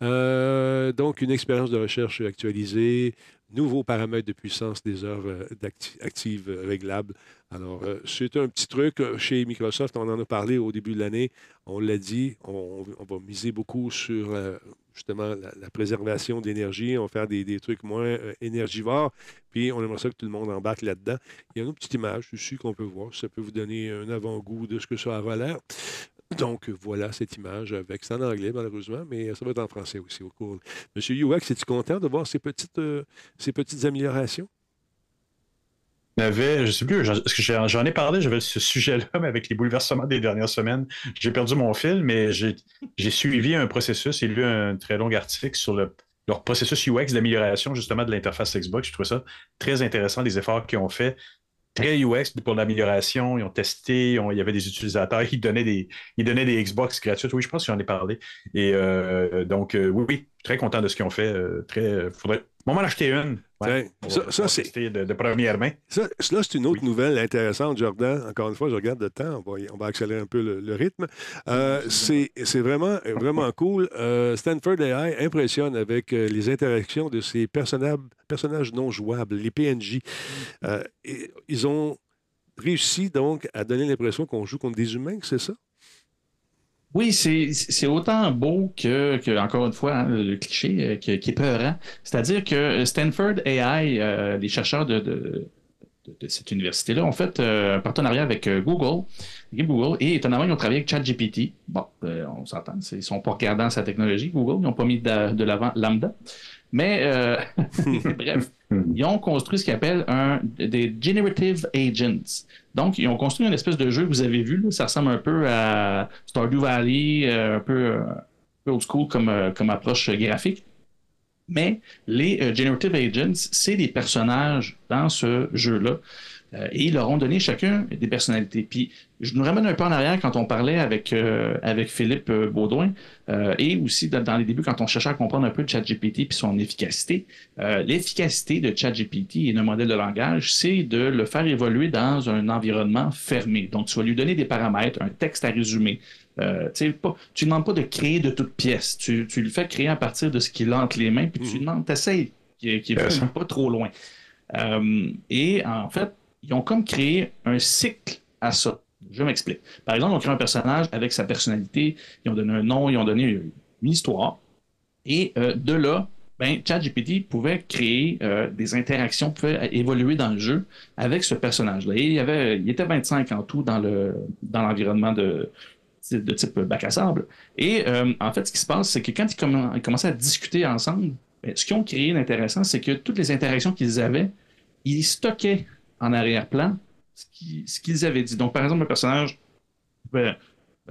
donc, une expérience de recherche actualisée, nouveaux paramètres de puissance des heures euh, actives réglables. Alors, euh, c'est un petit truc. Euh, chez Microsoft, on en a parlé au début de l'année. On l'a dit, on, va miser beaucoup sur justement la, préservation d'énergie. On va faire des, trucs moins énergivores. Puis, on aimerait ça que tout le monde embarque là-dedans. Il y a une petite image dessus qu'on peut voir. Ça peut vous donner un avant-goût de ce que ça aura l'air. Donc, voilà cette image avec ça en anglais, malheureusement, mais ça va être en français aussi au cours. Monsieur UX, es-tu content de voir ces petites, euh, ces petites améliorations? je ne sais plus, j'en ai parlé, j'avais ce sujet-là, mais avec les bouleversements des dernières semaines, j'ai perdu mon fil, mais j'ai suivi un processus et lu un très long article sur le, leur processus UX d'amélioration justement de l'interface Xbox. Je trouve ça très intéressant, les efforts qu'ils ont fait très UX pour l'amélioration. Ils ont testé, il y avait des utilisateurs, ils donnaient des, ils donnaient des Xbox gratuites. Oui, je pense que j'en ai parlé. Et euh, donc, euh, oui, oui, très content de ce qu'ils ont fait. Euh, très, faudrait moment d'acheter une. ça, c'est. De, première main. Ça, là, c'est une autre nouvelle intéressante, Jordan. Encore une fois, je regarde le temps. On va, accélérer un peu le, rythme. Euh, c'est vraiment, vraiment cool. Euh, Stanford AI impressionne avec euh, les interactions de ces personnages, personnages non jouables, les PNJ. ils ont réussi donc à donner l'impression qu'on joue contre des humains, c'est ça? Oui, c'est autant beau que, que, encore une fois, hein, le cliché euh, qui est peurant. C'est-à-dire que Stanford AI, euh, les chercheurs de, de, de, cette université-là, ont fait euh, un partenariat avec Google. Google et étonnamment, ils ont travaillé avec ChatGPT. Bon, on s'entend, ils sont pas regardants sa technologie, Google. Ils n'ont pas mis de, de l'avant Lambda. Mais bref, ils ont construit ce qu'ils appellent un, des Generative Agents. Donc, ils ont construit une espèce de jeu que vous avez vu. ça ressemble un peu à Stardew Valley, euh, un, peu, euh, old school comme, euh, comme approche graphique. Mais les Generative Agents, c'est des personnages dans ce jeu-là. Et ils leur ont donné chacun des personnalités. Puis je nous ramène un peu en arrière quand on parlait avec, euh, avec Philippe euh, Baudouin euh, et aussi dans, les débuts quand on cherchait à comprendre un peu ChatGPT et son efficacité. L'efficacité de ChatGPT et d'un modèle de langage, c'est de le faire évoluer dans un environnement fermé. Donc, tu vas lui donner des paramètres, un texte à résumer. tu ne demandes pas de créer de toutes pièces. Tu, tu le fais créer à partir de ce qu'il a entre les mains, puis tu mhm. demandes, tu essaies qu'il ne pas trop loin. et en fait, ils ont comme créé un cycle à ça. Je m'explique. Par exemple, on crée un personnage avec sa personnalité, ils ont donné un nom, ils ont donné une histoire. Et euh, de là, ben, ChatGPT pouvait créer euh, des interactions, pouvait évoluer dans le jeu avec ce personnage-là. Il y avait, il était 25 en tout dans le dans l'environnement de, de type bac à sable. Et euh, en fait, ce qui se passe, c'est que quand ils, commençaient à discuter ensemble, ben, ce qu'ils ont créé d'intéressant, c'est que toutes les interactions qu'ils avaient, ils stockaient en arrière-plan ce qu'ils avaient dit. Donc, par exemple, un personnage, ben,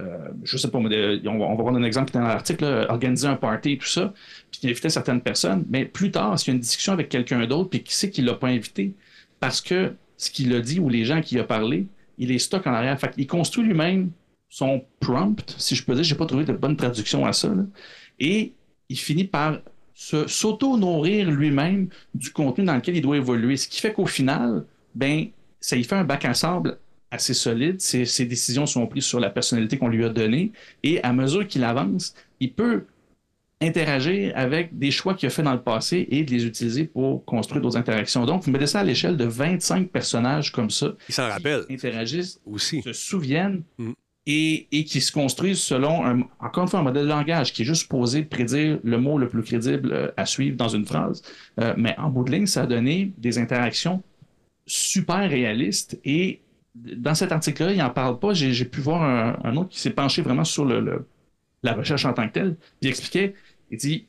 euh, je sais pas, on va, prendre un exemple dans l'article, organiser un party et tout ça, puis il invitait certaines personnes, mais plus tard, s'il y a une discussion avec quelqu'un d'autre, puis qui sait qu'il l'a pas invité, parce que ce qu'il a dit ou les gens qui a parlé il est stock en arrière. Fait il construit lui-même son prompt, si je peux dire, j'ai pas trouvé de bonne traduction à ça. Et il finit par s'auto-nourrir lui-même du contenu dans lequel il doit évoluer. Ce qui fait qu'au final, ben, ça y fait un bac à sable assez solide. Ses, ses décisions sont prises sur la personnalité qu'on lui a donnée. Et à mesure qu'il avance, il peut interagir avec des choix qu'il a fait dans le passé et de les utiliser pour construire d'autres interactions. Donc, vous mettez ça à l'échelle de 25 personnages comme ça. Ils s'en rappellent. Interagissent, aussi. se souviennent Mm. et, et qui se construisent selon, un, encore une fois, un modèle de langage qui est juste posé prédire le mot le plus crédible euh, à suivre dans une phrase. Euh, mais en bout de ligne, ça a donné des interactions super réalistes et dans cet article-là, il n'en parle pas. J'ai pu voir un, autre qui s'est penché vraiment sur le, la recherche en tant que telle. Il expliquait, il dit,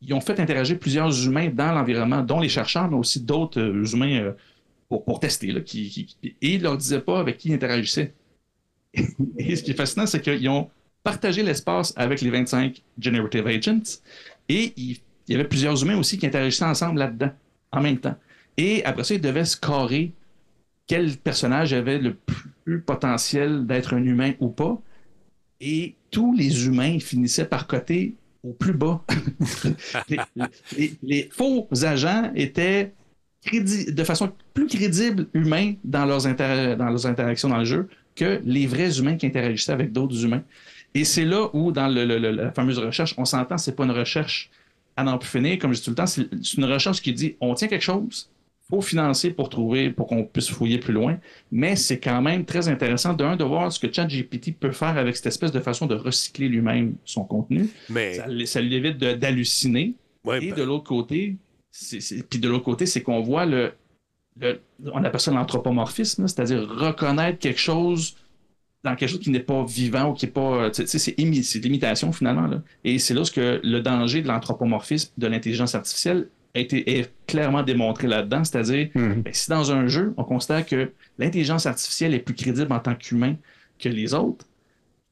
ils ont fait interagir plusieurs humains dans l'environnement, dont les chercheurs, mais aussi d'autres euh, humains euh, pour, tester. Là, qui, et ils ne leur disaient pas avec qui ils interagissaient. et ce qui est fascinant, c'est qu'ils ont partagé l'espace avec les 25 Generative Agents et il y avait plusieurs humains aussi qui interagissaient ensemble là-dedans, en même temps. Et après ça, ils devaient scorer quel personnage avait le plus potentiel d'être un humain ou pas. Et tous les humains finissaient par coter au plus bas. les, les- les faux agents étaient de façon plus crédible humains dans leurs, dans leurs interactions dans le jeu que les vrais humains qui interagissaient avec d'autres humains. Et c'est là où, dans le- le- le- la fameuse recherche, on s'entend, c'est pas une recherche à n'en plus finir, comme je dis tout le temps, c'est une recherche qui dit on tient quelque chose, faut financer pour trouver, pour qu'on puisse fouiller plus loin, mais c'est quand même très intéressant, d'un, de voir ce que ChatGPT peut faire avec cette espèce de façon de recycler lui-même son contenu. Mais, Ça, ça lui évite d'halluciner. ouais, Et ben, de l'autre côté, puis de l'autre côté, c'est qu'on voit le, le- on appelle ça l'anthropomorphisme, c'est-à-dire reconnaître quelque chose dans quelque chose qui n'est pas vivant ou qui n'est pas, c'est imi- l'imitation finalement. Là. Et c'est là ce que le danger de l'anthropomorphisme de l'intelligence artificielle été est clairement démontré là-dedans, c'est-à-dire Mhm. ben, si dans un jeu, on constate que l'intelligence artificielle est plus crédible en tant qu'humain que les autres,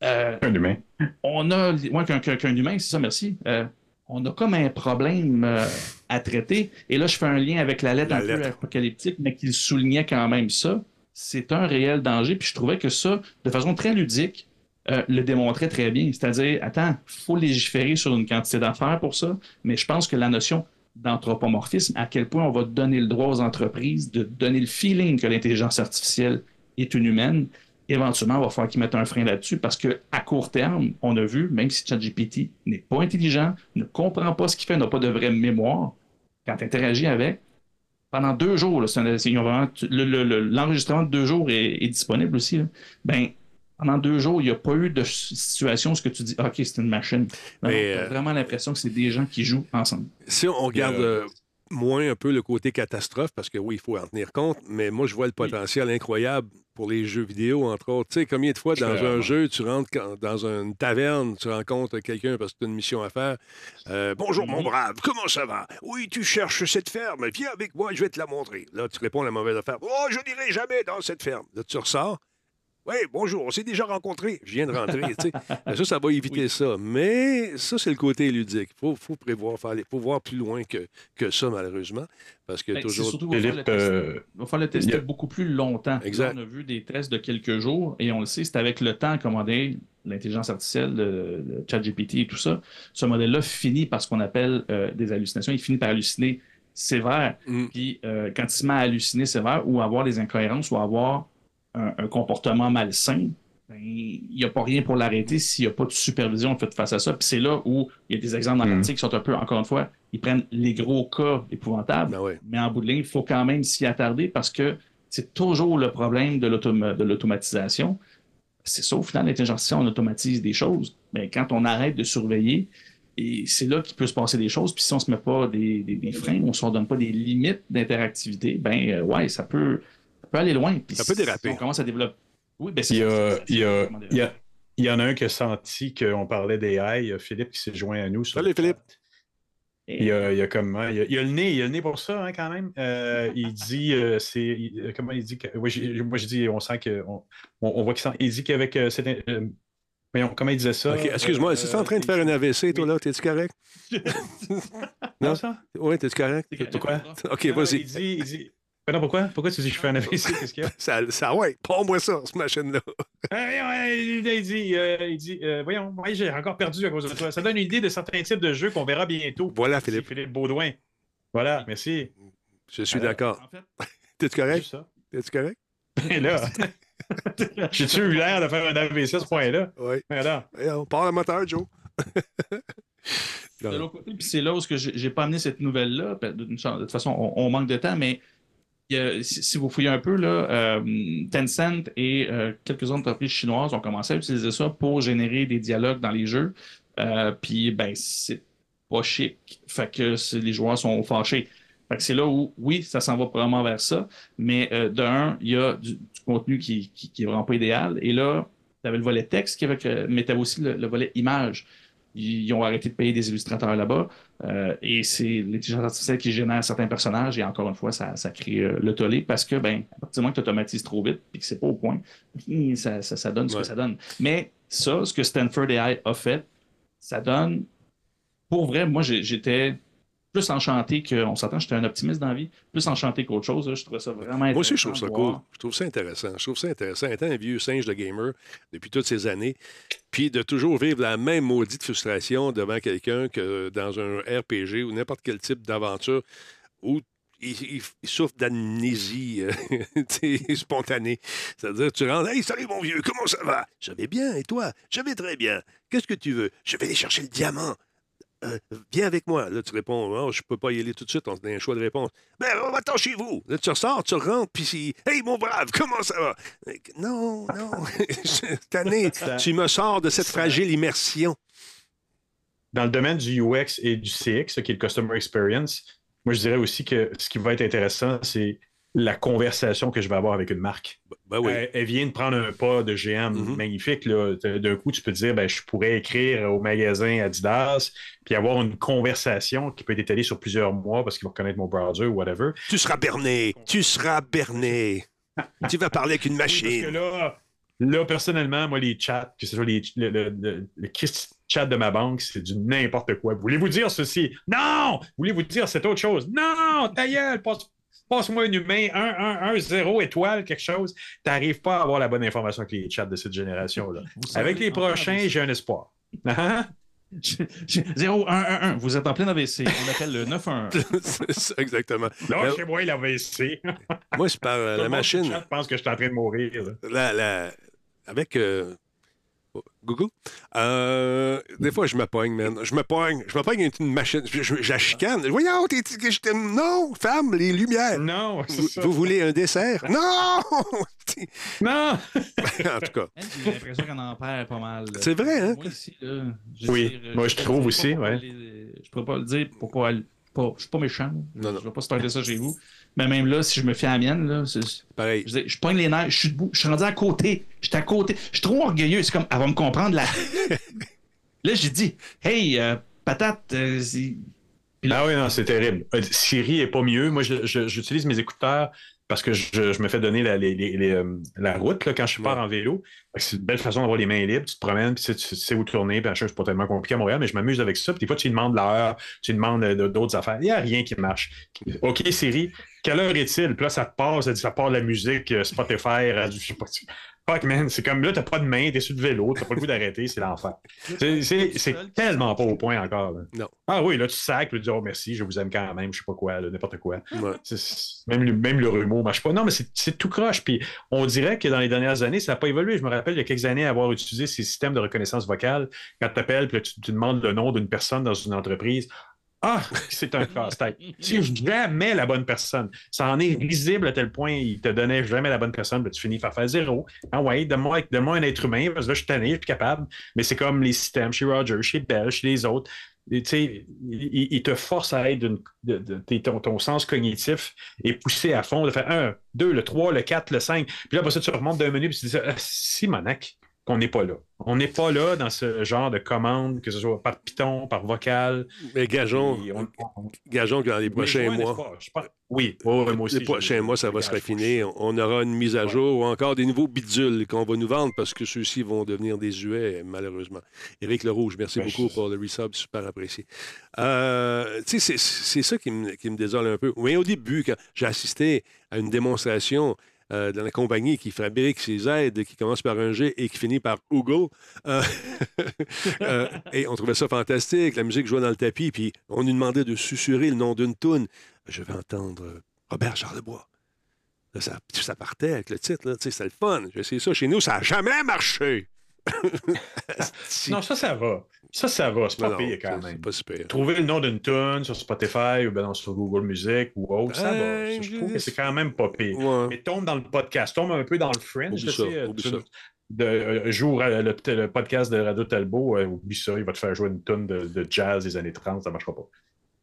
euh, Un humain. on a, ouais, qu'un, humain, c'est ça, merci. Euh, on a comme un problème euh, à traiter. Et là, je fais un lien avec la lettre La un peu apocalyptique, mais qui soulignait quand même ça. C'est un réel danger. Puis je trouvais que ça, de façon très ludique, euh, le démontrait très bien. C'est-à-dire, attends, il faut légiférer sur une quantité d'affaires pour ça, mais je pense que la notion d'anthropomorphisme, à quel point on va donner le droit aux entreprises de donner le feeling que l'intelligence artificielle est une humaine, éventuellement, il va falloir qu'ils mettent un frein là-dessus parce qu'à court terme, on a vu, même si ChatGPT n'est pas intelligent, ne comprend pas ce qu'il fait, n'a pas de vraie mémoire, quand tu interagis avec, pendant deux jours, vraiment- le- l'enregistrement de deux jours est, disponible aussi. Ben, pendant deux jours, il n'y a pas eu de situation où ce que tu dis, OK, c'est une machine. Non, Mais, t'as euh, vraiment l'impression que c'est des gens qui jouent ensemble. si on regarde Euh, euh, moins un peu le côté catastrophe, parce que oui, il faut en tenir compte, mais moi, je vois le potentiel incroyable pour les jeux vidéo, entre autres. Tu sais, combien de fois dans un jeu, tu rentres dans une taverne, tu rencontres quelqu'un parce que tu as une mission à faire. Euh, Bonjour, mon brave, comment ça va? Oui, tu cherches cette ferme, viens avec moi, je vais te la montrer. Là, tu réponds à la mauvaise affaire. Oh, je n'irai jamais dans cette ferme. Là, tu ressors. Oui, bonjour, on s'est déjà rencontrés. Je viens de rentrer. tu sais. Ben, ça, ça va éviter ça. Mais ça, c'est le côté ludique. Il faut, faut prévoir, faire les- faut voir plus loin que, que ça, malheureusement. Parce que Ben, c'est toujours. surtout qu'il va falloir Philippe, le tester. euh, Il va falloir le tester il y a- beaucoup plus longtemps. Exact. Là, on a vu des tests de quelques jours et on le sait, c'est avec le temps commandé l'intelligence artificielle, le, le ChatGPT et tout ça. Ce modèle-là finit par ce qu'on appelle euh, des hallucinations. Il finit par halluciner sévère. Mm. Puis euh, quand il se met à halluciner sévère ou avoir des incohérences ou avoir un, un comportement malsain, ben, il n'y a pas rien pour l'arrêter s'il n'y a pas de supervision faite face à ça. Puis c'est là où il y a des exemples dans Mm. l'article qui sont un peu, encore une fois, ils prennent les gros cas épouvantables. Ben. Mais en bout de ligne, il faut quand même s'y attarder parce que c'est toujours le problème de l'automa- de l'automatisation. C'est ça, au final, l'intelligence artificielle, on automatise des choses. Mais quand on arrête de surveiller, et c'est là qu'il peut se passer des choses. Puis si on ne se met pas des, des- des freins, on ne se redonne pas des limites d'interactivité, ben euh, ouais, ça peut, peut aller loin. Puis Ça peut si déraper. on commence à développer. Oui, ben c'est Il y, a, ça, il, il, y a- il y en a un qui a senti qu'on parlait d'AI. Il y a Philippe qui s'est joint à nous. sur Salut, Philippe. Il y a, il y a comme, hein, il y a, il y a le nez, il y a le nez pour ça hein, quand même. Euh, il dit, euh, c'est, il- comment il dit que, ouais, moi je dis, on sent que, on, on- on voit qu'il sent, il dit qu'avec euh, cette, euh, voyons, comment il disait ça? OK, excuse-moi, Euh, est-ce que tu es en train de faire un AVC, toi, là? T'es-tu correct? Non, ça? Oui, t'es-tu correct? Pourquoi? OK, vas-y. Il dit, il dit, Ben non, pourquoi? Pourquoi tu dis que je fais un AVC? Qu'est-ce qu'il y a? Ça, ça ouais, prends-moi ça, cette machine-là. Euh, il dit, euh, il dit euh, voyons, ouais, j'ai encore perdu à cause de toi. Ça donne une idée de certains types de jeux qu'on verra bientôt. Voilà, Philippe. Philippe Baudouin. Voilà, merci. Je suis d'accord. En fait, T'es-tu correct? T'es-tu correct? Et là, j'ai-tu eu l'air de faire un AVC à ce point-là? Oui. Alors, on part le moteur, Joe. de l'autre côté, puis c'est là où ce que j'ai pas amené cette nouvelle-là. ben, De toute façon, on, on manque de temps, mais si, vous fouillez un peu, là, euh, Tencent et euh, quelques entreprises chinoises ont commencé à utiliser ça pour générer des dialogues dans les jeux. Euh, puis, ben, c'est pas chic. Fait que les joueurs sont fâchés. Fait que c'est là où, oui, ça s'en va probablement vers ça, mais de un, il y a du, contenu qui, qui, qui est vraiment pas idéal. Et là, tu avais le volet texte, mais tu avais aussi le volet image. Ils, ont arrêté de payer des illustrateurs là-bas. euh, et c'est l'intelligence artificielle qui génère certains personnages. Et encore une fois, ça, ça crée euh, le tollé parce que, ben, à partir du moment que tu automatises trop vite et que c'est pas au point, ça, ça, ça donne ce Ouais. que ça donne. Mais ça, ce que Stanford AI a fait, ça donne. Pour vrai, moi, j'étais plus enchanté que. On s'entend, j'étais un optimiste dans la vie, plus enchanté qu'autre chose. Je trouvais ça vraiment intéressant. Moi aussi, je trouve ça cool. Je trouve ça intéressant. Je trouve ça intéressant. Étant un vieux singe de gamer depuis toutes ces années, puis de toujours vivre la même maudite frustration devant quelqu'un que dans un RPG ou n'importe quel type d'aventure où il, souffre d'amnésie euh, spontanée. C'est-à-dire, tu rentres, Hey, salut mon vieux, comment ça va? Je vais bien, et toi? Je vais très bien. Qu'est-ce que tu veux? Je vais aller chercher le diamant. Euh, viens avec moi. Là, tu réponds, oh, je peux pas y aller tout de suite, on a un choix de réponse. Ben, va-t'en chez vous. Là, tu ressors, tu rentres, puis c'est, hey, mon brave, comment ça va? Euh, Non, non, cette année, tu me sors de cette fragile immersion. dans le domaine du UX et du CX, qui est le Customer Experience, moi, je dirais aussi que ce qui va être intéressant, c'est la conversation que je vais avoir avec une marque. Ben oui. Elle, elle vient de prendre un pas de géant Mhm. magnifique. là. D'un coup, tu peux te dire, ben, je pourrais écrire au magasin Adidas, puis avoir une conversation qui peut être étalée sur plusieurs mois parce qu'il va reconnaître mon browser ou whatever. Tu seras berné. Tu seras berné. tu vas parler avec une Oui, parce que machine. là, là, personnellement, moi, les chats, que ce soit les, le, le, le- le Christ chat de ma banque, c'est du n'importe quoi. Voulez-vous dire ceci? Non! Voulez-vous dire cette autre chose? Non! Ta gueule! Passe, passe-moi un humain, un, un, un, zéro étoile, quelque chose. T'arrives pas à avoir la bonne information avec les chats de cette génération-là. Avec les prochains, j'ai un espoir. Hein? 0111, vous êtes en plein AVC. On appelle le 911. C'est ça, exactement. Là, Euh, chez moi, essayé. Moi, c'est par euh, la machine. Je pense que je suis en train de mourir. là. la, la- avec euh, Google, euh, des fois, je me pogne, man. Je me pogne. Je me pogne avec une machine. Je, je- je la chicane. Voyons, t'es, t'es- je t'aime. Non, femme, les lumières. Non, c'est Vous, ça. vous voulez un dessert? Non! Non! en tout cas, J'ai l'impression qu'on en perd pas mal. C'est vrai, hein? Moi, ici, là, je Oui, dire, moi, je trouve pas aussi, ouais. les- Je pourrais pas le dire pourquoi elle. Pas, je suis pas méchant. Je Non, non. ne vais pas starter ça chez vous. Mais même là, si je me fie à la mienne, là, pareil. je, je pogne les nerfs, je suis debout, je suis rendu à côté. Je suis à côté. Je suis trop orgueilleux. C'est comme, elle va me comprendre là. là, j'ai dit, hey, euh, patate, euh, Ah oui, non, c'est terrible. Euh, Siri est pas mieux. Moi, je- je- j'utilise mes écouteurs parce que je, je me fais donner la, les- les- les, euh, la route là, quand je pars en vélo. C'est une belle façon d'avoir les mains libres. Tu te promènes, puis tu, sais- tu sais où tourner. Puis c'est pas tellement compliqué à Montréal, mais je m'amuse avec ça. Puis des fois, tu demandes l'heure, tu demandes euh, d'autres affaires. Il n'y a rien qui marche. OK, Siri, quelle heure est-il? Puis là, ça te part, ça, dit- ça part de la musique, euh, Spotify, radio, je sais pas. Fuck, man, c'est comme là, t'as pas de main, t'es sur le vélo, t'as pas le goût d'arrêter, c'est l'enfer. C'est- tellement pas au point encore. là. Non. Ah oui, là, tu sacs, puis tu dis, oh merci, je vous aime quand même, je sais pas quoi, n'importe quoi. Ouais. Même, le- même le rumeau marche pas. Non, mais c'est tout croche. Puis on dirait que dans les dernières années, ça n'a pas évolué. Je me rappelle il y a quelques années avoir utilisé ces systèmes de reconnaissance vocale. Quand tu appelles, puis là, tu, tu demandes le nom d'une personne dans une entreprise. Ah, c'est un casse-tête. C'est jamais la bonne personne. Ça en est risible à tel point, il te donnait jamais la bonne personne, puis tu finis par faire zéro. Ah ouais, donne-moi donne un être humain, parce que là, je suis tanné, je suis capable. Mais c'est comme les systèmes chez Roger, chez Bell, chez les autres. Et, tu sais, ils te forcent à être de, de- t'es- ton, sens cognitif est poussé à fond, de faire un, deux, le trois, le quatre, le cinq. Puis là, après ça, tu remontes d'un menu, puis tu dis ah, Simonac, qu'on n'est pas là. On n'est pas là dans ce genre de commande, que ce soit par Python, par vocal. Mais gageons, gageons que dans les prochains mois. Oui, moi aussi. Les prochains mois, ça va se raffiner. On aura une mise à jour ou encore des nouveaux bidules qu'on va nous vendre parce que ceux-ci vont devenir des huets, malheureusement. Éric Lerouge, merci ben, beaucoup pour le resub, super apprécié. Euh, c'est ça qui me, qui me désole un peu. Oui, au début, quand j'ai assisté à une démonstration euh, dans la compagnie qui fabrique ces aides, qui commence par un G et qui finit par Google. Euh, euh, et on trouvait ça fantastique. La musique jouait dans le tapis, puis on nous demandait de susurrer le nom d'une toune. Je vais entendre Robert Charlebois. Là, ça, ça partait avec le titre. C'était le fun. J'ai essayé ça chez nous. Ça n'a jamais marché. non, ça, ça va. Ça, ça va. C'est pas pire quand même. Pas. Trouver le nom d'une tune sur Spotify ou ben, sur Google Music ou autre, ça va. Je trouve que c'est quand même pas pire. Mais tombe dans le podcast, tombe un peu dans le fringe. Oublie ça, euh, De, euh, jour le, le, podcast de Radio Talbot, euh, oublie ça, il va te faire jouer une tonne de, de, jazz des années 30, ça ne marchera pas.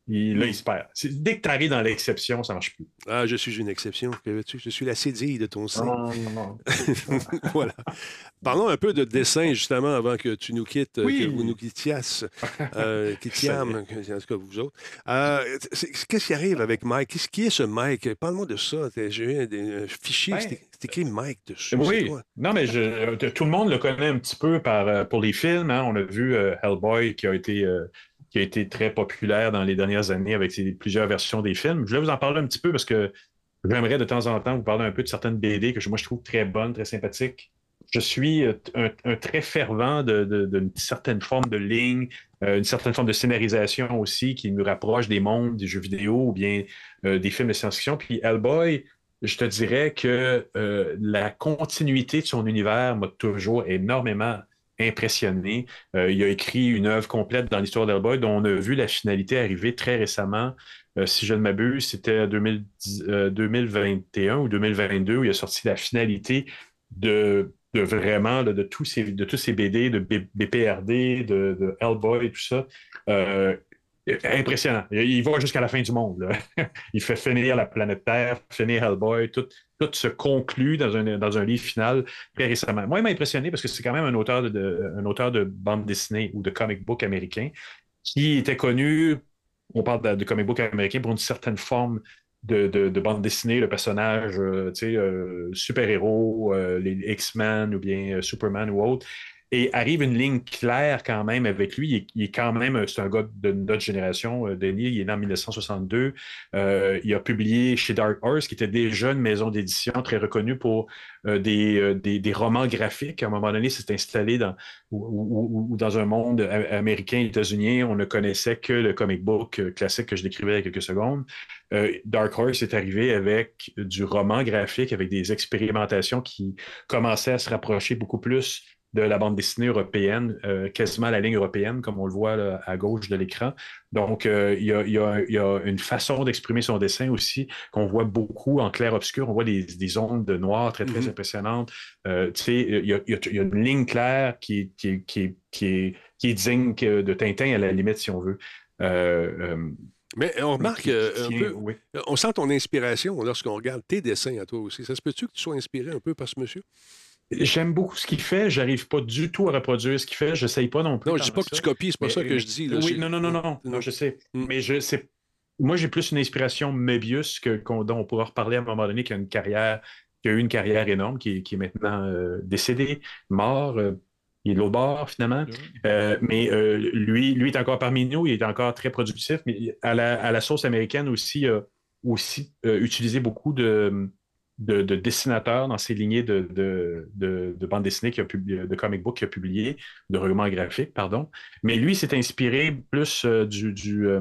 Il, là, il se perd. Dès que tu arrives dans l'exception, ça ne marche plus. Ah, je suis une exception. Je suis la cédille de ton sein. Non, non, non. voilà. Parlons un peu de dessin, justement, avant que tu nous quittes, que vous nous quittias, euh, quittiam, en tout cas vous autres. Euh, Qu'est-ce qui arrive avec Mike? Qu'est-ce qui est ce Mike? Parle-moi de ça. J'ai eu un, fichier, ben, c'est écrit Mike dessus. Oui. Non, mais je, euh, tout le monde le connaît un petit peu par, euh, pour les films. Hein. On a vu Hellboy qui a été qui a été très populaire dans les dernières années avec plusieurs versions des films. Je vais vous en parler un petit peu parce que j'aimerais de temps en temps vous parler un peu de certaines BD que moi je trouve très bonnes, très sympathiques. Je suis euh, un, très fervent d'une certaine forme de ligne, euh, une certaine forme de scénarisation aussi qui nous rapproche des mondes des jeux vidéo ou bien euh, des films de science-fiction. Puis Hellboy, je te dirais que la continuité de son univers m'a toujours énormément impressionné. Euh, il a écrit une œuvre complète dans l'histoire d'Hellboy dont on a vu la finalité arriver très récemment. Euh, si je ne m'abuse, c'était 2021 euh, ou 2022 où il a sorti la finalité de, vraiment de, tous ces, de tous ces BD, de BPRD, de, de Hellboy, tout ça impressionnant. Il va jusqu'à la fin du monde. Il fait finir la planète Terre, finir Hellboy, tout, tout se conclut dans un, dans un livre final très récemment. Moi, il m'a impressionné parce que c'est quand même un auteur de, un auteur de bande dessinée ou de comic book américain qui était connu, on parle de, comic book américain, pour une certaine forme de, de, bande dessinée, le personnage, euh, euh, super-héros, euh, les X-Men ou bien Superman ou autre. Et arrive une ligne claire quand même avec lui. Il est, quand même, c'est un gars de notre génération, euh, Denis, il est né en 1962. Euh, il a publié chez Dark Horse, qui était déjà une maison d'édition très reconnue pour euh, des, des, romans graphiques. À un moment donné, s'est installé dans, ou, dans un monde américain, états-unien. On ne connaissait que le comic book classique que je décrivais il y a quelques secondes. Dark Horse est arrivé avec du roman graphique, avec des expérimentations qui commençaient à se rapprocher beaucoup plus de la bande dessinée européenne, euh, quasiment la ligne européenne, comme on le voit à gauche de l'écran. Donc, euh, il, y a, une façon d'exprimer son dessin aussi qu'on voit beaucoup en clair-obscur. On voit des, des, ondes de noir très, très mm-hmm. impressionnantes. Euh, tu sais, il y, a, une ligne claire qui, qui, qui, qui, est, digne de Tintin, à la limite, si on veut. mais on remarque un peu, on sent ton inspiration lorsqu'on regarde tes dessins à toi aussi. Ça se peut-tu que tu sois inspiré un peu par ce monsieur? J'aime beaucoup ce qu'il fait. J'arrive pas du tout à reproduire ce qu'il fait. Je n'essaye pas non plus. Non, je dis pas que tu copies, c'est pas ça que je dis. oui, non, non, non, non, non, je sais. Mm. Mais je sais. Moi, j'ai plus une inspiration Mebius que, dont on pourra reparler à un moment donné, qui a une carrière, qui a eu une carrière énorme, qui, est maintenant euh, décédé, mort. Euh, il est de l'autre bord, finalement. Euh, mais lui, lui est encore parmi nous, il est encore très productif. Mais à la, à la sauce américaine aussi, aussi utilisé beaucoup de de, dessinateurs dans ses lignées de, de, de, bande dessinée qu'il a publié, de comic book qu'il a publié, de romans graphiques, pardon. Mais lui s'est inspiré plus euh, du, du, euh,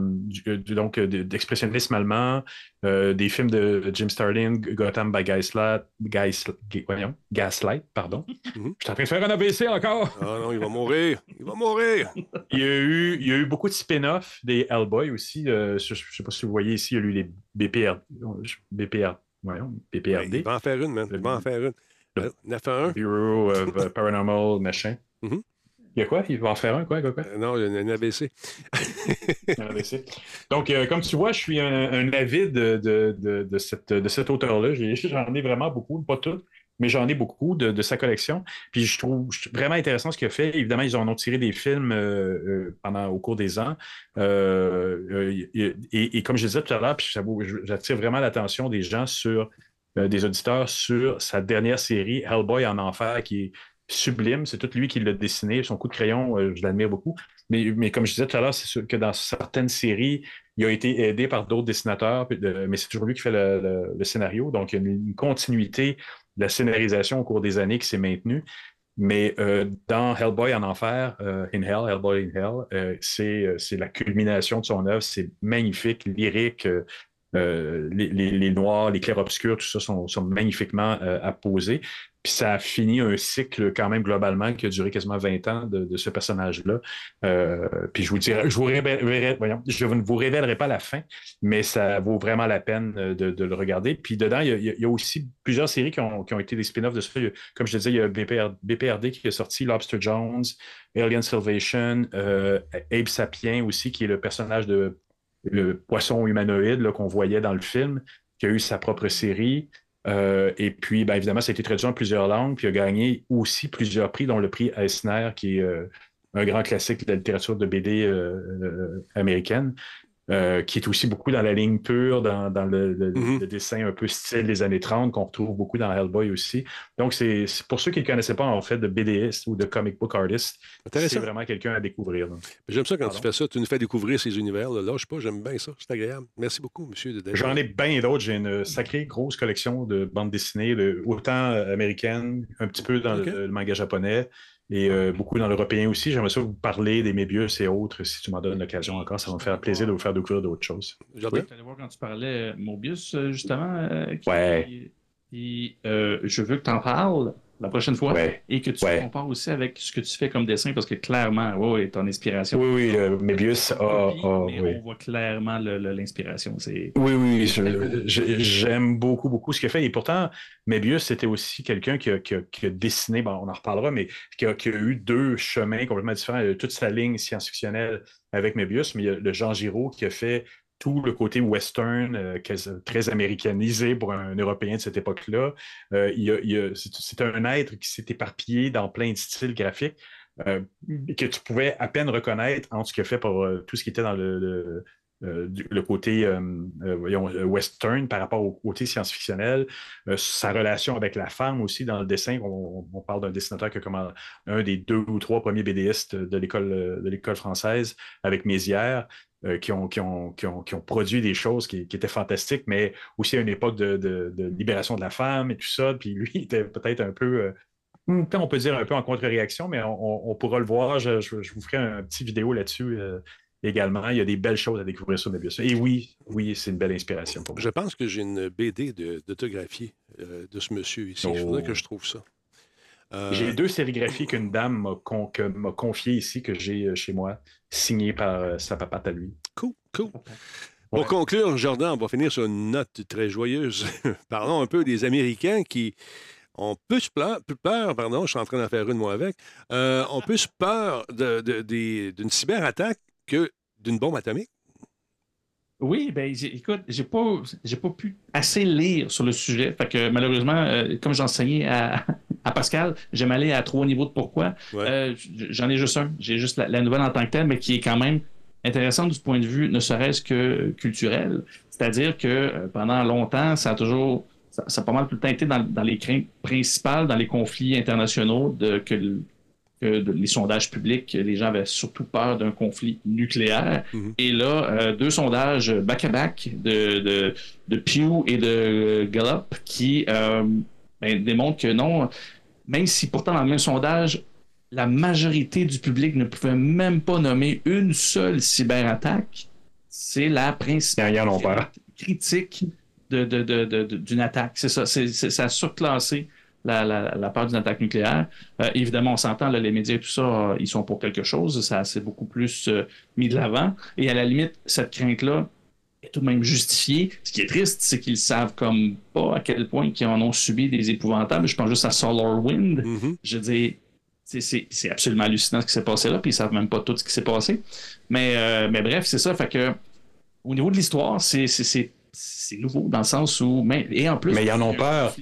euh, donc d'expressionnisme allemand, des films de Jim Starlin, Gotham by Gaslight, Gaslight, pardon. Mhm. Je suis en train de faire un AVC encore. Ah non, il va mourir. Il va mourir. il, y a eu, il y a eu beaucoup de spin-off des Hellboy aussi. je ne sais pas si vous voyez ici, il y a eu les BPR, BPR voyons, PPRD. il va en faire une, man. Il va en faire une. 9 à 1. Bureau of Paranormal, machin. Mm-hmm. Il y a quoi? Il va en faire un, quoi? quoi, quoi? Euh, non, il y a un ABC. un ABC. Donc, euh, comme tu vois, je suis un, un avide de, de, de, cette, de cet auteur-là. J'en ai, vraiment beaucoup, pas tout. Mais j'en ai beaucoup de, sa collection. Puis je trouve vraiment intéressant ce qu'il a fait. Évidemment, ils en ont tiré des films euh, euh, pendant au cours des ans. Euh, et, comme je disais tout à l'heure, puis j'attire vraiment l'attention des gens sur des auditeurs sur sa dernière série, Hellboy en enfer, qui est sublime. C'est tout lui qui l'a dessiné. Son coup de crayon, je l'admire beaucoup. Mais, mais, comme je disais tout à l'heure, c'est sûr que dans certaines séries, il a été aidé par d'autres dessinateurs, mais c'est toujours lui qui fait le, scénario. Donc, il y a une, continuité la scénarisation au cours des années qui s'est maintenue. Mais euh, dans Hellboy en enfer, euh, In Hell, Hellboy in Hell, euh, c'est la culmination de son œuvre. C'est magnifique, lyrique. Les, noirs, les clairs-obscurs, tout ça sont, sont magnifiquement apposés. Puis ça a fini un cycle quand même globalement qui a duré quasiment 20 ans de, ce personnage-là. Euh, puis je vous je, vous je ne vous révélerai pas la fin, mais ça vaut vraiment la peine de, le regarder. Puis dedans, il y, a, aussi plusieurs séries qui ont, été des spin-offs de ça. Comme je disais, il y a BPRD qui est sorti, Lobster Jones, Alien Salvation, euh, Abe Sapien aussi, qui est le personnage de le poisson humanoïde qu'on voyait dans le film, qui a eu sa propre série. Euh, et puis, bien, évidemment, ça a été traduit en plusieurs langues, puis a gagné aussi plusieurs prix, dont le prix Eisner, qui est euh, un grand classique de la littérature de BD euh, américaine. Euh, qui est aussi beaucoup dans la ligne pure, dans, mm-hmm. le, dessin un peu style des années 30, qu'on retrouve beaucoup dans Hellboy aussi. Donc, c'est pour ceux qui ne connaissaient pas, en fait, de BDiste ou de comic book artist, c'est vraiment quelqu'un à découvrir. J'aime ça quand tu fais ça. Tu nous fais découvrir ces univers. Là, je sais pas, j'aime bien ça. C'est agréable. Merci beaucoup, monsieur. J'en ai bien d'autres. J'ai une sacrée grosse collection de bandes dessinées, de, autant américaines, un petit peu dans le manga japonais et euh, beaucoup dans l'européen aussi. J'aimerais ça vous parler des Mébius et autres, si tu m'en donnes l'occasion encore. Ça va me faire plaisir de vous faire découvrir d'autres choses. Jardin? Tu allais voir quand tu parlais euh, Mobius, euh, justement. ouais. je veux que tu en parles la prochaine fois et que tu compares aussi avec ce que tu fais comme dessin parce que clairement, oui, ton inspiration. Oui, oui, le Mébius a. on voit clairement l'inspiration. Oui, oui, j'aime beaucoup, beaucoup ce qu'il fait. Et pourtant, Mébius, c'était aussi quelqu'un qui, a, dessiné, bon, on en reparlera, mais qui a, eu deux chemins complètement différents. toute sa ligne science-fictionnelle avec Mébius, mais il y a le Jean Giraud qui a fait tout le côté western, euh, très américanisé pour un Européen de cette époque-là. Euh, c'est un être qui s'est éparpillé dans plein de styles graphiques euh, que tu pouvais à peine reconnaître entre ce qu'il a fait pour tout ce qui était dans le, côté western par rapport au côté science-fictionnel, sa relation avec la femme aussi dans le dessin. On, parle d'un dessinateur qui a comme un des deux ou trois premiers BDistes de l'école française avec Mézières. Euh, qui, ont, qui, ont, produit des choses qui, étaient fantastiques, mais aussi à une époque de, libération de la femme et tout ça. Puis lui était peut-être un peu, euh, hmm, on peut dire un peu en contre-réaction, mais on, pourra le voir. Je, vous ferai un petit vidéo là-dessus. Euh, également, il y a des belles choses à découvrir sur Mébius. Et oui, oui, c'est une belle inspiration pour moi. Je pense que j'ai une BD d'autographie de, ce monsieur ici. Il faudrait oh. que je trouve ça. Euh, j'ai deux sérigraphies qu'une dame m'a confiées ici, que j'ai euh, chez moi, signées par euh, sa papate à lui. Cool, cool. Pour conclure, Jordan, on va finir sur une note très joyeuse. Parlons un peu des Américains qui ont plus peur, plus peur, pardon, je suis en train d'en faire une moi avec, euh, ont plus peur d'une cyberattaque que d'une bombe atomique? Oui, ben écoute, j'ai pas j'ai pas pu assez lire sur le sujet. Fait que malheureusement, comme j'enseignais à, à Pascal, j'aime aller à trois niveaux de pourquoi. Euh, j'en ai juste un. J'ai juste la, nouvelle en tant que telle, mais qui est quand même intéressante du point de vue ne serait-ce que culturel. C'est-à-dire que euh, pendant longtemps, ça a toujours, ça, a pas mal tout le temps été dans, les craintes principales, dans les conflits internationaux, de, que, les sondages publics, les gens avaient surtout peur d'un conflit nucléaire. Mm-hmm. Et là, euh, deux sondages back-à-back de, de, Pew et de Gallup qui ben, démontrent que non, même si pourtant dans le même sondage, la majorité du public ne pouvait même pas nommer une seule cyberattaque, c'est la principale critique d'une attaque. C'est ça, ça a surclassé la, la, peur d'une attaque nucléaire. Euh, évidemment, on s'entend, les médias et tout ça, euh, ils sont pour quelque chose. Ça s'est beaucoup plus euh, mis de l'avant. Et à la limite, cette crainte-là, tout de même justifié. Ce qui est triste, c'est qu'ils savent comme pas à quel point ils en ont subi des épouvantables. Je pense juste à Solar Wind. Mm-hmm. Je dis, c'est absolument hallucinant ce qui s'est passé là, puis ils savent même pas tout ce qui s'est passé. Mais, euh, mais bref, c'est ça. Fait que au niveau de l'histoire, c'est nouveau dans le sens où. Mais, et en plus. Mais ils en ont peur.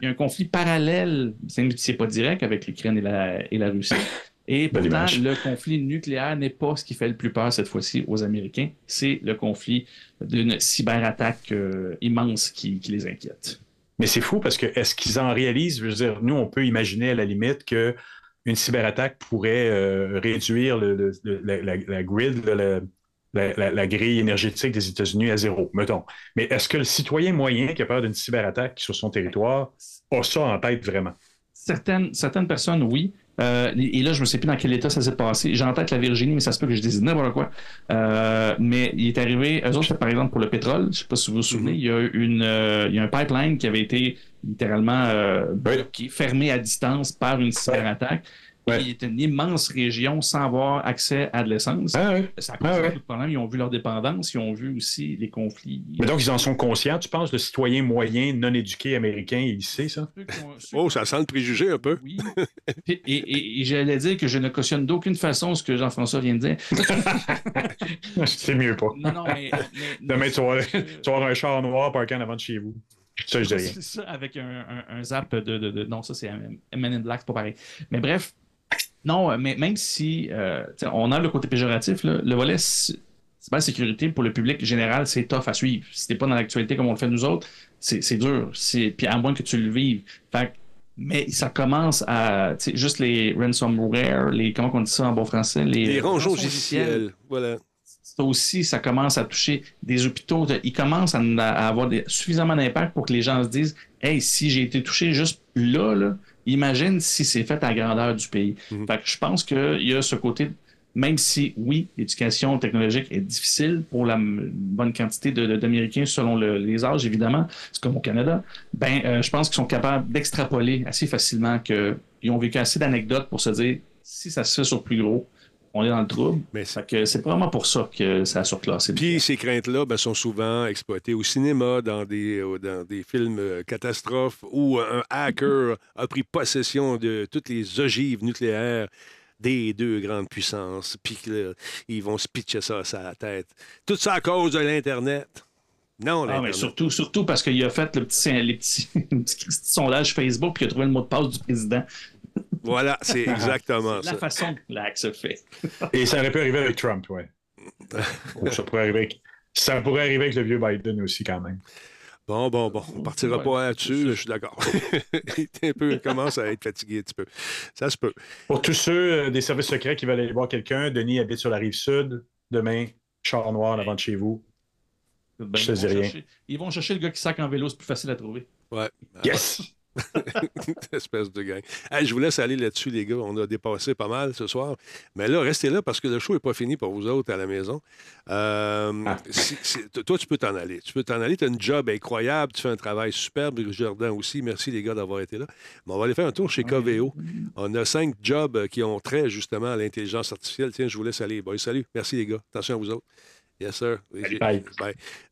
Il y a un conflit parallèle, c'est pas direct, avec l'Ukraine et la, et la Russie. Et pourtant, le conflit nucléaire n'est pas ce qui fait le plus peur cette fois-ci aux Américains. C'est le conflit d'une cyberattaque euh, immense qui, les inquiète. Mais c'est fou parce que est-ce qu'ils en réalisent? Je veux dire, nous, on peut imaginer à la limite que une cyberattaque pourrait euh, réduire le, la, grid, la, grille énergétique des États-Unis à zéro, mettons. Mais est-ce que le citoyen moyen qui a peur d'une cyberattaque sur son territoire a ça en tête vraiment? Certaines, certaines personnes, oui. Euh, et là, je ne sais plus dans quel état ça s'est passé. J'ai en tête la Virginie, mais ça se peut que je dise n'importe quoi. Euh, mais il est arrivé, eux autres, par exemple, pour le pétrole, je ne sais pas si vous vous souvenez, il y a, une, euh, il y a un pipeline qui avait été littéralement fermé à distance par une cyberattaque. Ouais. Qui est une immense région sans avoir accès à de l'essence. Ah Ça a causé beaucoup de problèmes. Ils ont vu leur dépendance, ils ont vu aussi les conflits. Mais donc, ils en sont conscients, tu penses, le citoyen moyen non éduqué américain, il sait ça? oh, ça sent le préjugé un peu. Oui. et, j'allais dire que je ne cautionne d'aucune façon ce que Jean-François vient de dire. C'est mieux pas. Non, non, mais. Demain, tu vas, avoir un char noir parqué en avant de chez vous. Ça, je dis rien. C'est ça, avec un, zap de, de, Non, ça, c'est Men in Black, c'est pas pareil. Mais bref, non, mais même si euh, on a le côté péjoratif, le volet sécurité pour le public général, c'est tough à suivre. Si t'es pas dans l'actualité comme on le fait nous autres, c'est dur. Puis à moins que tu le vives. mais ça commence à. Juste les ransomware, les. Comment on dit ça en bon français? Les, les logiciels. Voilà. Ça aussi, ça commence à toucher des hôpitaux. Ils commencent à, avoir suffisamment d'impact pour que les gens se disent Hey, si j'ai été touché juste là, là Imagine si c'est fait à la grandeur du pays. Mhm. je pense qu'il y a ce côté, même si, oui, l'éducation technologique est difficile pour la bonne quantité d'Américains selon les âges, évidemment, c'est comme au Canada, ben, euh, je pense qu'ils sont capables d'extrapoler assez facilement qu'ils ont vécu assez d'anecdotes pour se dire, si ça se fait sur plus gros, on est dans le trouble. Mais c'est vraiment pour ça que ça a surclassé. Puis ces craintes-là ben, sont souvent exploitées au cinéma, dans des, euh, dans des films euh, catastrophes où un hacker a pris possession de toutes les ogives nucléaires des deux grandes puissances, puis ils vont se pitcher ça à la tête. Tout ça à cause de l'Internet. Non, ah, mais surtout, surtout parce qu'il a fait le petit, les petits, sondage Facebook puis il a trouvé le mot de passe du président. Voilà, c'est exactement ça. La façon que l'AC se fait. Et ça aurait pu arriver avec Trump, oui. ça, pourrait arriver avec... ça pourrait arriver avec le vieux Biden aussi, quand même. Bon, bon, bon. On partira pas là-dessus, je suis d'accord. il commence à être fatigué un petit peu. Ça se peut. Pour tous ceux euh, des services secrets qui veulent aller voir quelqu'un, Denis habite sur la rive sud. Demain, char noir avant de chez vous. Ben, je te dis rien. Ils vont chercher le gars qui sac en vélo, c'est plus facile à trouver. Ouais. Yes! Espèce de gang. je vous laisse aller là-dessus, les gars. On a dépassé pas mal ce soir. Mais là, restez là parce que le show n'est pas fini pour vous autres à la maison. Euh, ah. toi, tu peux t'en aller. Tu peux t'en aller. Tu as une job incroyable. Tu fais un travail superbe. Jordan aussi. Merci, les gars, d'avoir été là. Mais on va aller faire un tour chez Coveo. On a cinq jobs qui ont trait justement à l'intelligence artificielle. Tiens, je vous laisse aller. Bon, salut. Merci, les gars. Attention à vous autres. Yes, sir. Bye.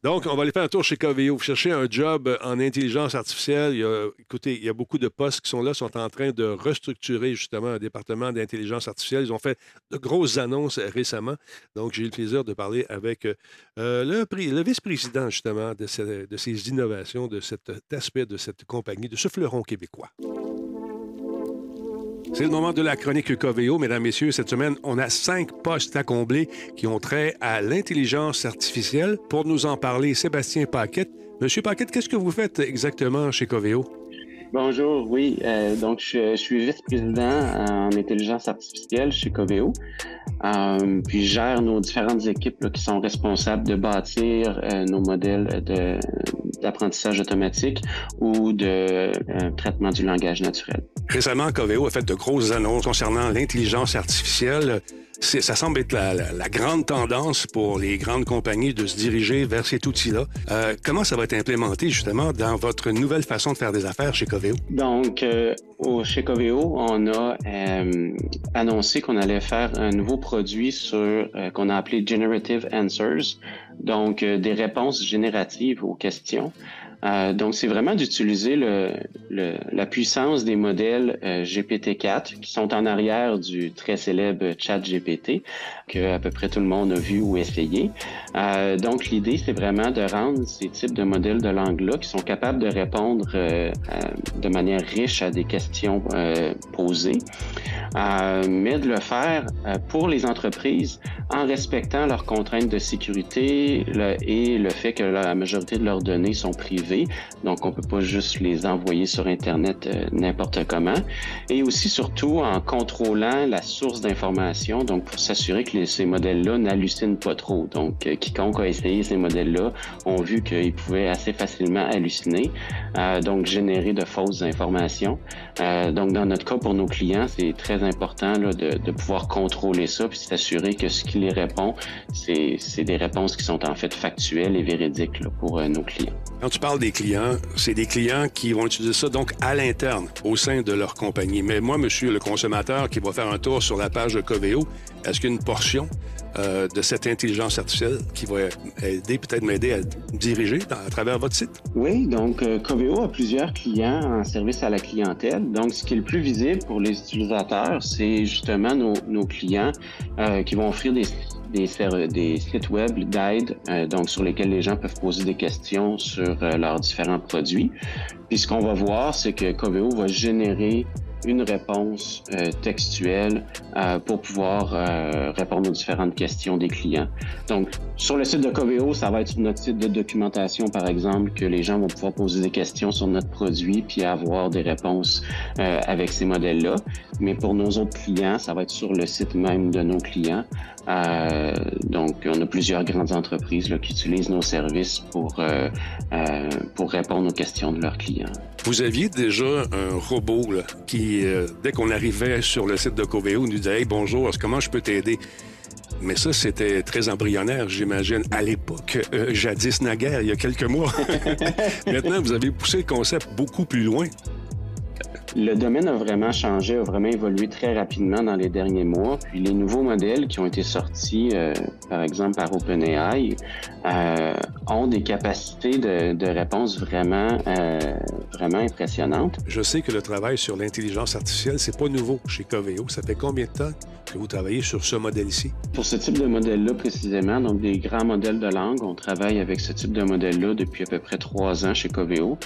Donc, on va aller faire un tour chez Coveo. Vous cherchez un job en intelligence artificielle. Il y a, écoutez, il y a beaucoup de postes qui sont là, sont en train de restructurer justement un département d'intelligence artificielle. Ils ont fait de grosses annonces récemment. Donc, j'ai eu le plaisir de parler avec euh, le, le vice-président justement de, de ces innovations, de cet aspect de cette compagnie, de ce fleuron québécois. C'est le moment de la chronique Coveo. Mesdames, Messieurs, cette semaine, on a cinq postes à combler qui ont trait à l'intelligence artificielle. Pour nous en parler, Sébastien Paquette. Monsieur Paquette, qu'est-ce que vous faites exactement chez Coveo? Bonjour, oui. Euh, donc, je, suis vice-président en intelligence artificielle chez Coveo. Euh, puis, je gère nos différentes équipes qui sont responsables de bâtir euh, nos modèles d'apprentissage automatique ou de traitement du langage naturel. Récemment, Coveo a fait de grosses annonces concernant l'intelligence artificielle ça semble être la, grande tendance pour les grandes compagnies de se diriger vers cet outil-là. Euh, comment ça va être implémenté justement dans votre nouvelle façon de faire des affaires chez Coveo? Donc, euh, chez Coveo, on a euh, annoncé qu'on allait faire un nouveau produit sur qu'on a appelé Generative Answers, donc des réponses génératives aux questions. Euh, donc, c'est vraiment d'utiliser le, la puissance des modèles euh, GPT-4 qui sont en arrière du très célèbre chat GPT que à peu près tout le monde a vu ou essayé. Euh, donc, l'idée, c'est vraiment de rendre ces types de modèles de langue-là qui sont capables de répondre de manière riche à des questions posées, mais de le faire pour les entreprises en respectant leurs contraintes de sécurité et le fait que la majorité de leurs données sont privées. Donc, on peut pas juste les envoyer sur Internet euh, n'importe comment. Et aussi, surtout, en contrôlant la source d'information, donc pour s'assurer que ces modèles-là n'hallucinent pas trop. Donc, euh, quiconque a essayé ces modèles-là ont vu qu'ils pouvaient assez facilement halluciner, euh, donc générer de fausses informations. donc, dans notre cas, pour nos clients, c'est très important de, pouvoir contrôler ça puis s'assurer que ce qui les répond, c'est des réponses qui sont en fait factuelles et véridiques pour nos clients. Quand tu parles clients, c'est des clients qui vont utiliser ça donc à l'interne, au sein de leur compagnie. Mais moi, monsieur le consommateur qui va faire un tour sur la page de Coveo, est-ce qu'il y a une portion euh, de cette intelligence artificielle qui va aider, peut-être m'aider à diriger à travers votre site? Oui, donc euh, Coveo a plusieurs clients en service à la clientèle. Donc, ce qui est le plus visible pour les utilisateurs, c'est justement nos, nos clients euh, qui vont offrir des des, sites web d'aide, euh, donc sur lesquels les gens peuvent poser des questions sur euh, leurs différents produits. Puis ce qu'on va voir, c'est que Coveo va générer une réponse euh, textuelle pour pouvoir répondre aux différentes questions des clients. Donc, sur le site de Coveo, ça va être notre site de documentation, par exemple, que les gens vont pouvoir poser des questions sur notre produit puis avoir des réponses avec ces modèles-là. Mais pour nos autres clients, ça va être sur le site même de nos clients. Donc, on a plusieurs grandes entreprises qui utilisent nos services pour, pour répondre aux questions de leurs clients. Vous aviez déjà un robot qui euh, dès qu'on arrivait sur le site de Coveo, nous disait Hey, bonjour, comment je peux t'aider? Mais ça, c'était très embryonnaire, j'imagine, à l'époque, euh, jadis naguère, il y a quelques mois. Maintenant, vous avez poussé le concept beaucoup plus loin. Le domaine a vraiment changé, a vraiment évolué très rapidement dans les derniers mois. Puis les nouveaux modèles qui ont été sortis, euh, par exemple par OpenAI, euh, ont des capacités de, de réponse vraiment, euh, vraiment impressionnantes. Je sais que le travail sur l'intelligence artificielle, c'est pas nouveau chez Coveo. Ça fait combien de temps que vous travaillez sur ce modèle-ci? Pour ce type de modèle-là précisément, donc des grands modèles de langue, on travaille avec ce type de modèle-là depuis à peu près trois ans chez Coveo.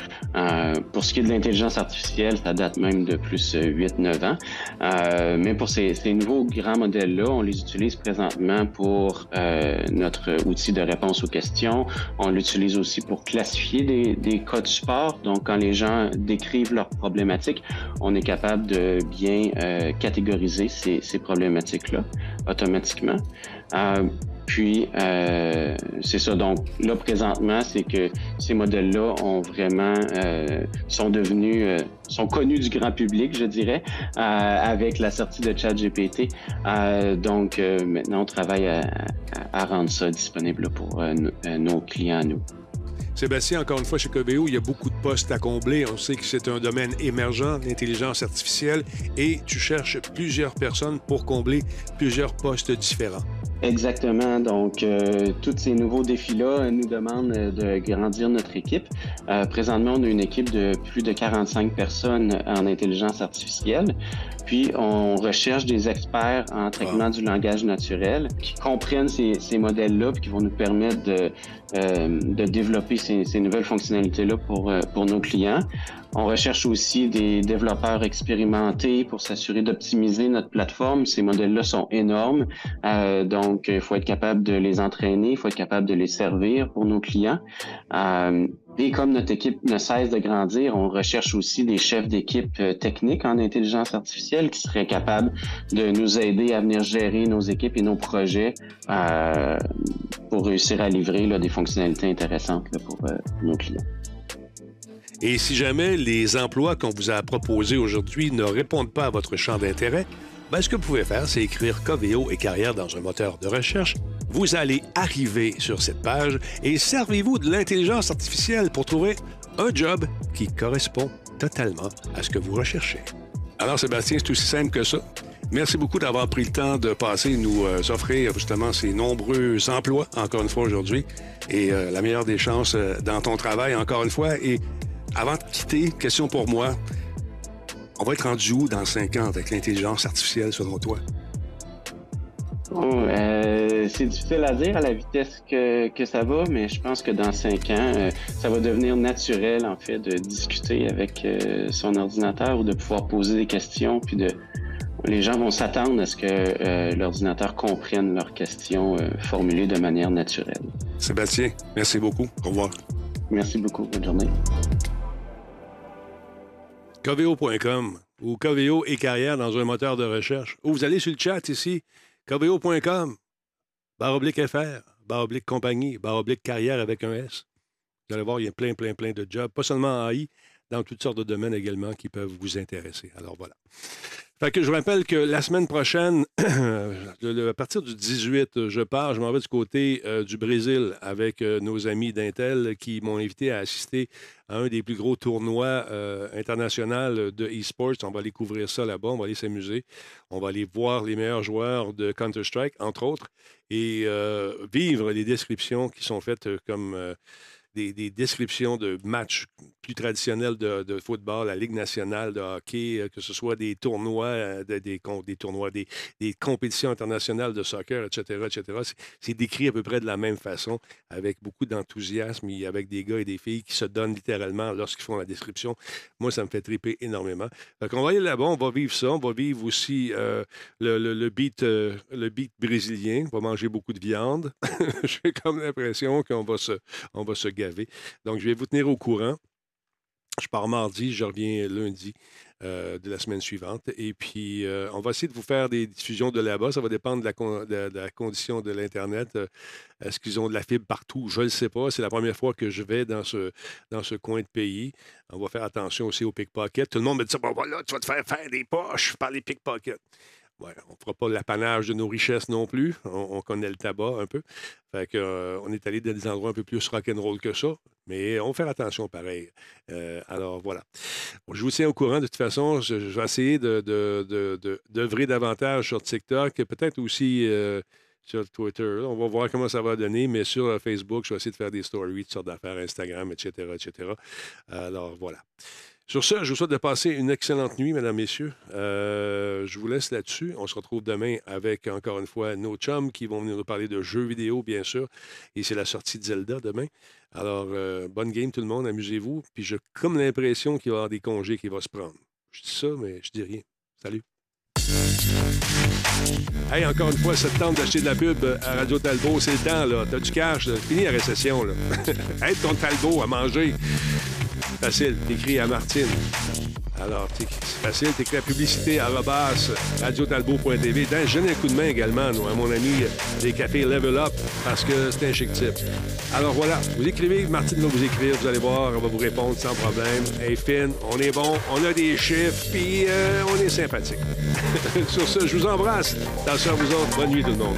Pour ce qui est de l'intelligence artificielle, ça date même de plus 8-9 euh, ans. Euh, mais pour ces, nouveaux grands modèles-là, on les utilise présentement pour euh, notre outil de réponse aux questions. On l'utilise aussi pour classifier des, des cas de support. Donc, quand les gens décrivent leurs problématiques, on est capable de bien catégoriser ces, ces problématiques-là automatiquement. Puis, euh, c'est ça. Donc, là, présentement, c'est que ces modèles-là ont vraiment, euh, sont devenus, euh, sont connus du grand public, je dirais, avec la sortie de ChatGPT. Donc, maintenant, on travaille à, à, rendre ça disponible pour nos clients, nous. Sébastien, encore une fois, chez Coveo, il y a beaucoup de postes à combler. On sait que c'est un domaine émergent, l'intelligence artificielle, et tu cherches plusieurs personnes pour combler plusieurs postes différents. Exactement. Donc, euh, tous ces nouveaux défis-là nous demandent de grandir notre équipe. Euh, présentement, on a une équipe de plus de 45 personnes en intelligence artificielle. Puis, on recherche des experts en traitement du langage naturel qui comprennent ces, ces modèles-là puis qui vont nous permettre de, euh, de développer ces, ces nouvelles fonctionnalités-là pour, euh, pour nos clients. On recherche aussi des développeurs expérimentés pour s'assurer d'optimiser notre plateforme. Ces modèles-là sont énormes, euh, donc il faut être capable de les entraîner, il faut être capable de les servir pour nos clients. Euh, et comme notre équipe ne cesse de grandir, on recherche aussi des chefs d'équipe euh, techniques en intelligence artificielle qui seraient capables de nous aider à venir gérer nos équipes et nos projets euh, pour réussir à livrer des fonctionnalités intéressantes pour nos clients. Et si jamais les emplois qu'on vous a proposés aujourd'hui ne répondent pas à votre champ d'intérêt, ben, ce que vous pouvez faire, c'est écrire Coveo et carrière dans un moteur de recherche. Vous allez arriver sur cette page et servez-vous de l'intelligence artificielle pour trouver un job qui correspond totalement à ce que vous recherchez. Alors, Sébastien, c'est aussi simple que ça. Merci beaucoup d'avoir pris le temps de passer nous euh, offrir justement ces nombreux emplois, encore une fois aujourd'hui, et euh, la meilleure des chances euh, dans ton travail, encore une fois. Et avant de quitter, question pour moi. On va être rendu où dans cinq ans avec l'intelligence artificielle, selon toi? Oh, euh, c'est difficile à dire à la vitesse que, que ça va, mais je pense que dans cinq ans, euh, ça va devenir naturel, en fait, de discuter avec euh, son ordinateur ou de pouvoir poser des questions, puis de les gens vont s'attendre à ce que l'ordinateur comprenne leurs questions formulées de manière naturelle. Sébastien, merci beaucoup. Au revoir. Merci beaucoup. Bonne journée. Coveo.com ou Coveo et carrière dans un moteur de recherche. Ou vous allez sur le chat ici, coveo.com, barre oblique FR, barre oblique compagnie, barre oblique carrière avec un S. Vous allez voir, il y a plein, plein, plein de jobs, pas seulement en AI, dans toutes sortes de domaines également qui peuvent vous intéresser. Alors voilà. Fait que je rappelle que la semaine prochaine, à partir du 18, je pars, je m'en vais du côté euh, du Brésil avec euh, nos amis d'Intel qui m'ont invité à assister à un des plus gros tournois euh, internationaux de e-sports. On va aller couvrir ça là-bas, on va aller s'amuser. On va aller voir les meilleurs joueurs de Counter-Strike, entre autres, et vivre les descriptions qui sont faites comme des, des, descriptions de matchs plus traditionnels de, football, la Ligue nationale de hockey, euh, que ce soit des tournois, euh, des, des, tournois, des, compétitions internationales de soccer, etc., etc. C'est décrit à peu près de la même façon, avec beaucoup d'enthousiasme et avec des gars et des filles qui se donnent littéralement lorsqu'ils font la description. Moi, ça me fait triper énormément. Donc, on va aller là-bas, on va vivre ça, on va vivre aussi euh, le, le, beat, le beat brésilien, on va manger beaucoup de viande. J'ai comme l'impression qu'on va se, on va se Donc, je vais vous tenir au courant. Je pars mardi, je reviens lundi euh, de la semaine suivante. Et puis, euh, on va essayer de vous faire des diffusions de là-bas. Ça va dépendre de la, condition de l'Internet. Euh, Est-ce qu'ils ont de la fibre partout? Je ne le sais pas. C'est la première fois que je vais dans ce, dans ce coin de pays. On va faire attention aussi aux pickpockets. Tout le monde me dit bon, voilà, tu vas te faire faire des poches par les pickpockets. Ouais, on ne fera pas l'apanage de nos richesses non plus. On, on, connaît le tabac un peu. Fait que, euh, on est allé dans des endroits un peu plus rock'n'roll que ça. Mais on faire attention pareil. Euh, alors voilà. Je vous tiens au courant. De toute façon, je, vais essayer d'œuvrer de, de, de, davantage sur TikTok, peut-être aussi euh, sur Twitter. On va voir comment ça va donner, mais sur Facebook, je vais essayer de faire des stories, toutes sortes d'affaires, Instagram, etc., etc. Alors voilà. Sur ce, je vous souhaite de passer une excellente nuit, mesdames, messieurs. Euh, je vous laisse là-dessus. On se retrouve demain avec, encore une fois, nos chums qui vont venir nous parler de jeux vidéo, bien sûr. Et c'est la sortie de Zelda demain. Alors, euh, bonne game tout le monde, amusez-vous. Puis j'ai comme l'impression qu'il va y avoir des congés qui vont se prendre. Je dis ça, mais je dis rien. Salut. Hey, encore une fois, tente d'acheter de la pub à Radio Talbot, c'est le temps, là. T'as du cash, là. Fini la récession, là. Aide ton Talbot à manger. Facile, t'écris à Martine. Alors, c'est facile, t'écris la publicité à radiotalbo.tv. Je donne un coup de main également, nous, à mon ami des cafés Level Up, parce que c'est un chic type. Alors voilà, vous écrivez, Martine va vous écrire, vous allez voir, on va vous répondre sans problème. Hey, fine, on est bon, on a des chiffres, puis euh, on est sympathique. Sur ce, je vous embrasse. Attention à vous autres, bonne nuit tout le monde.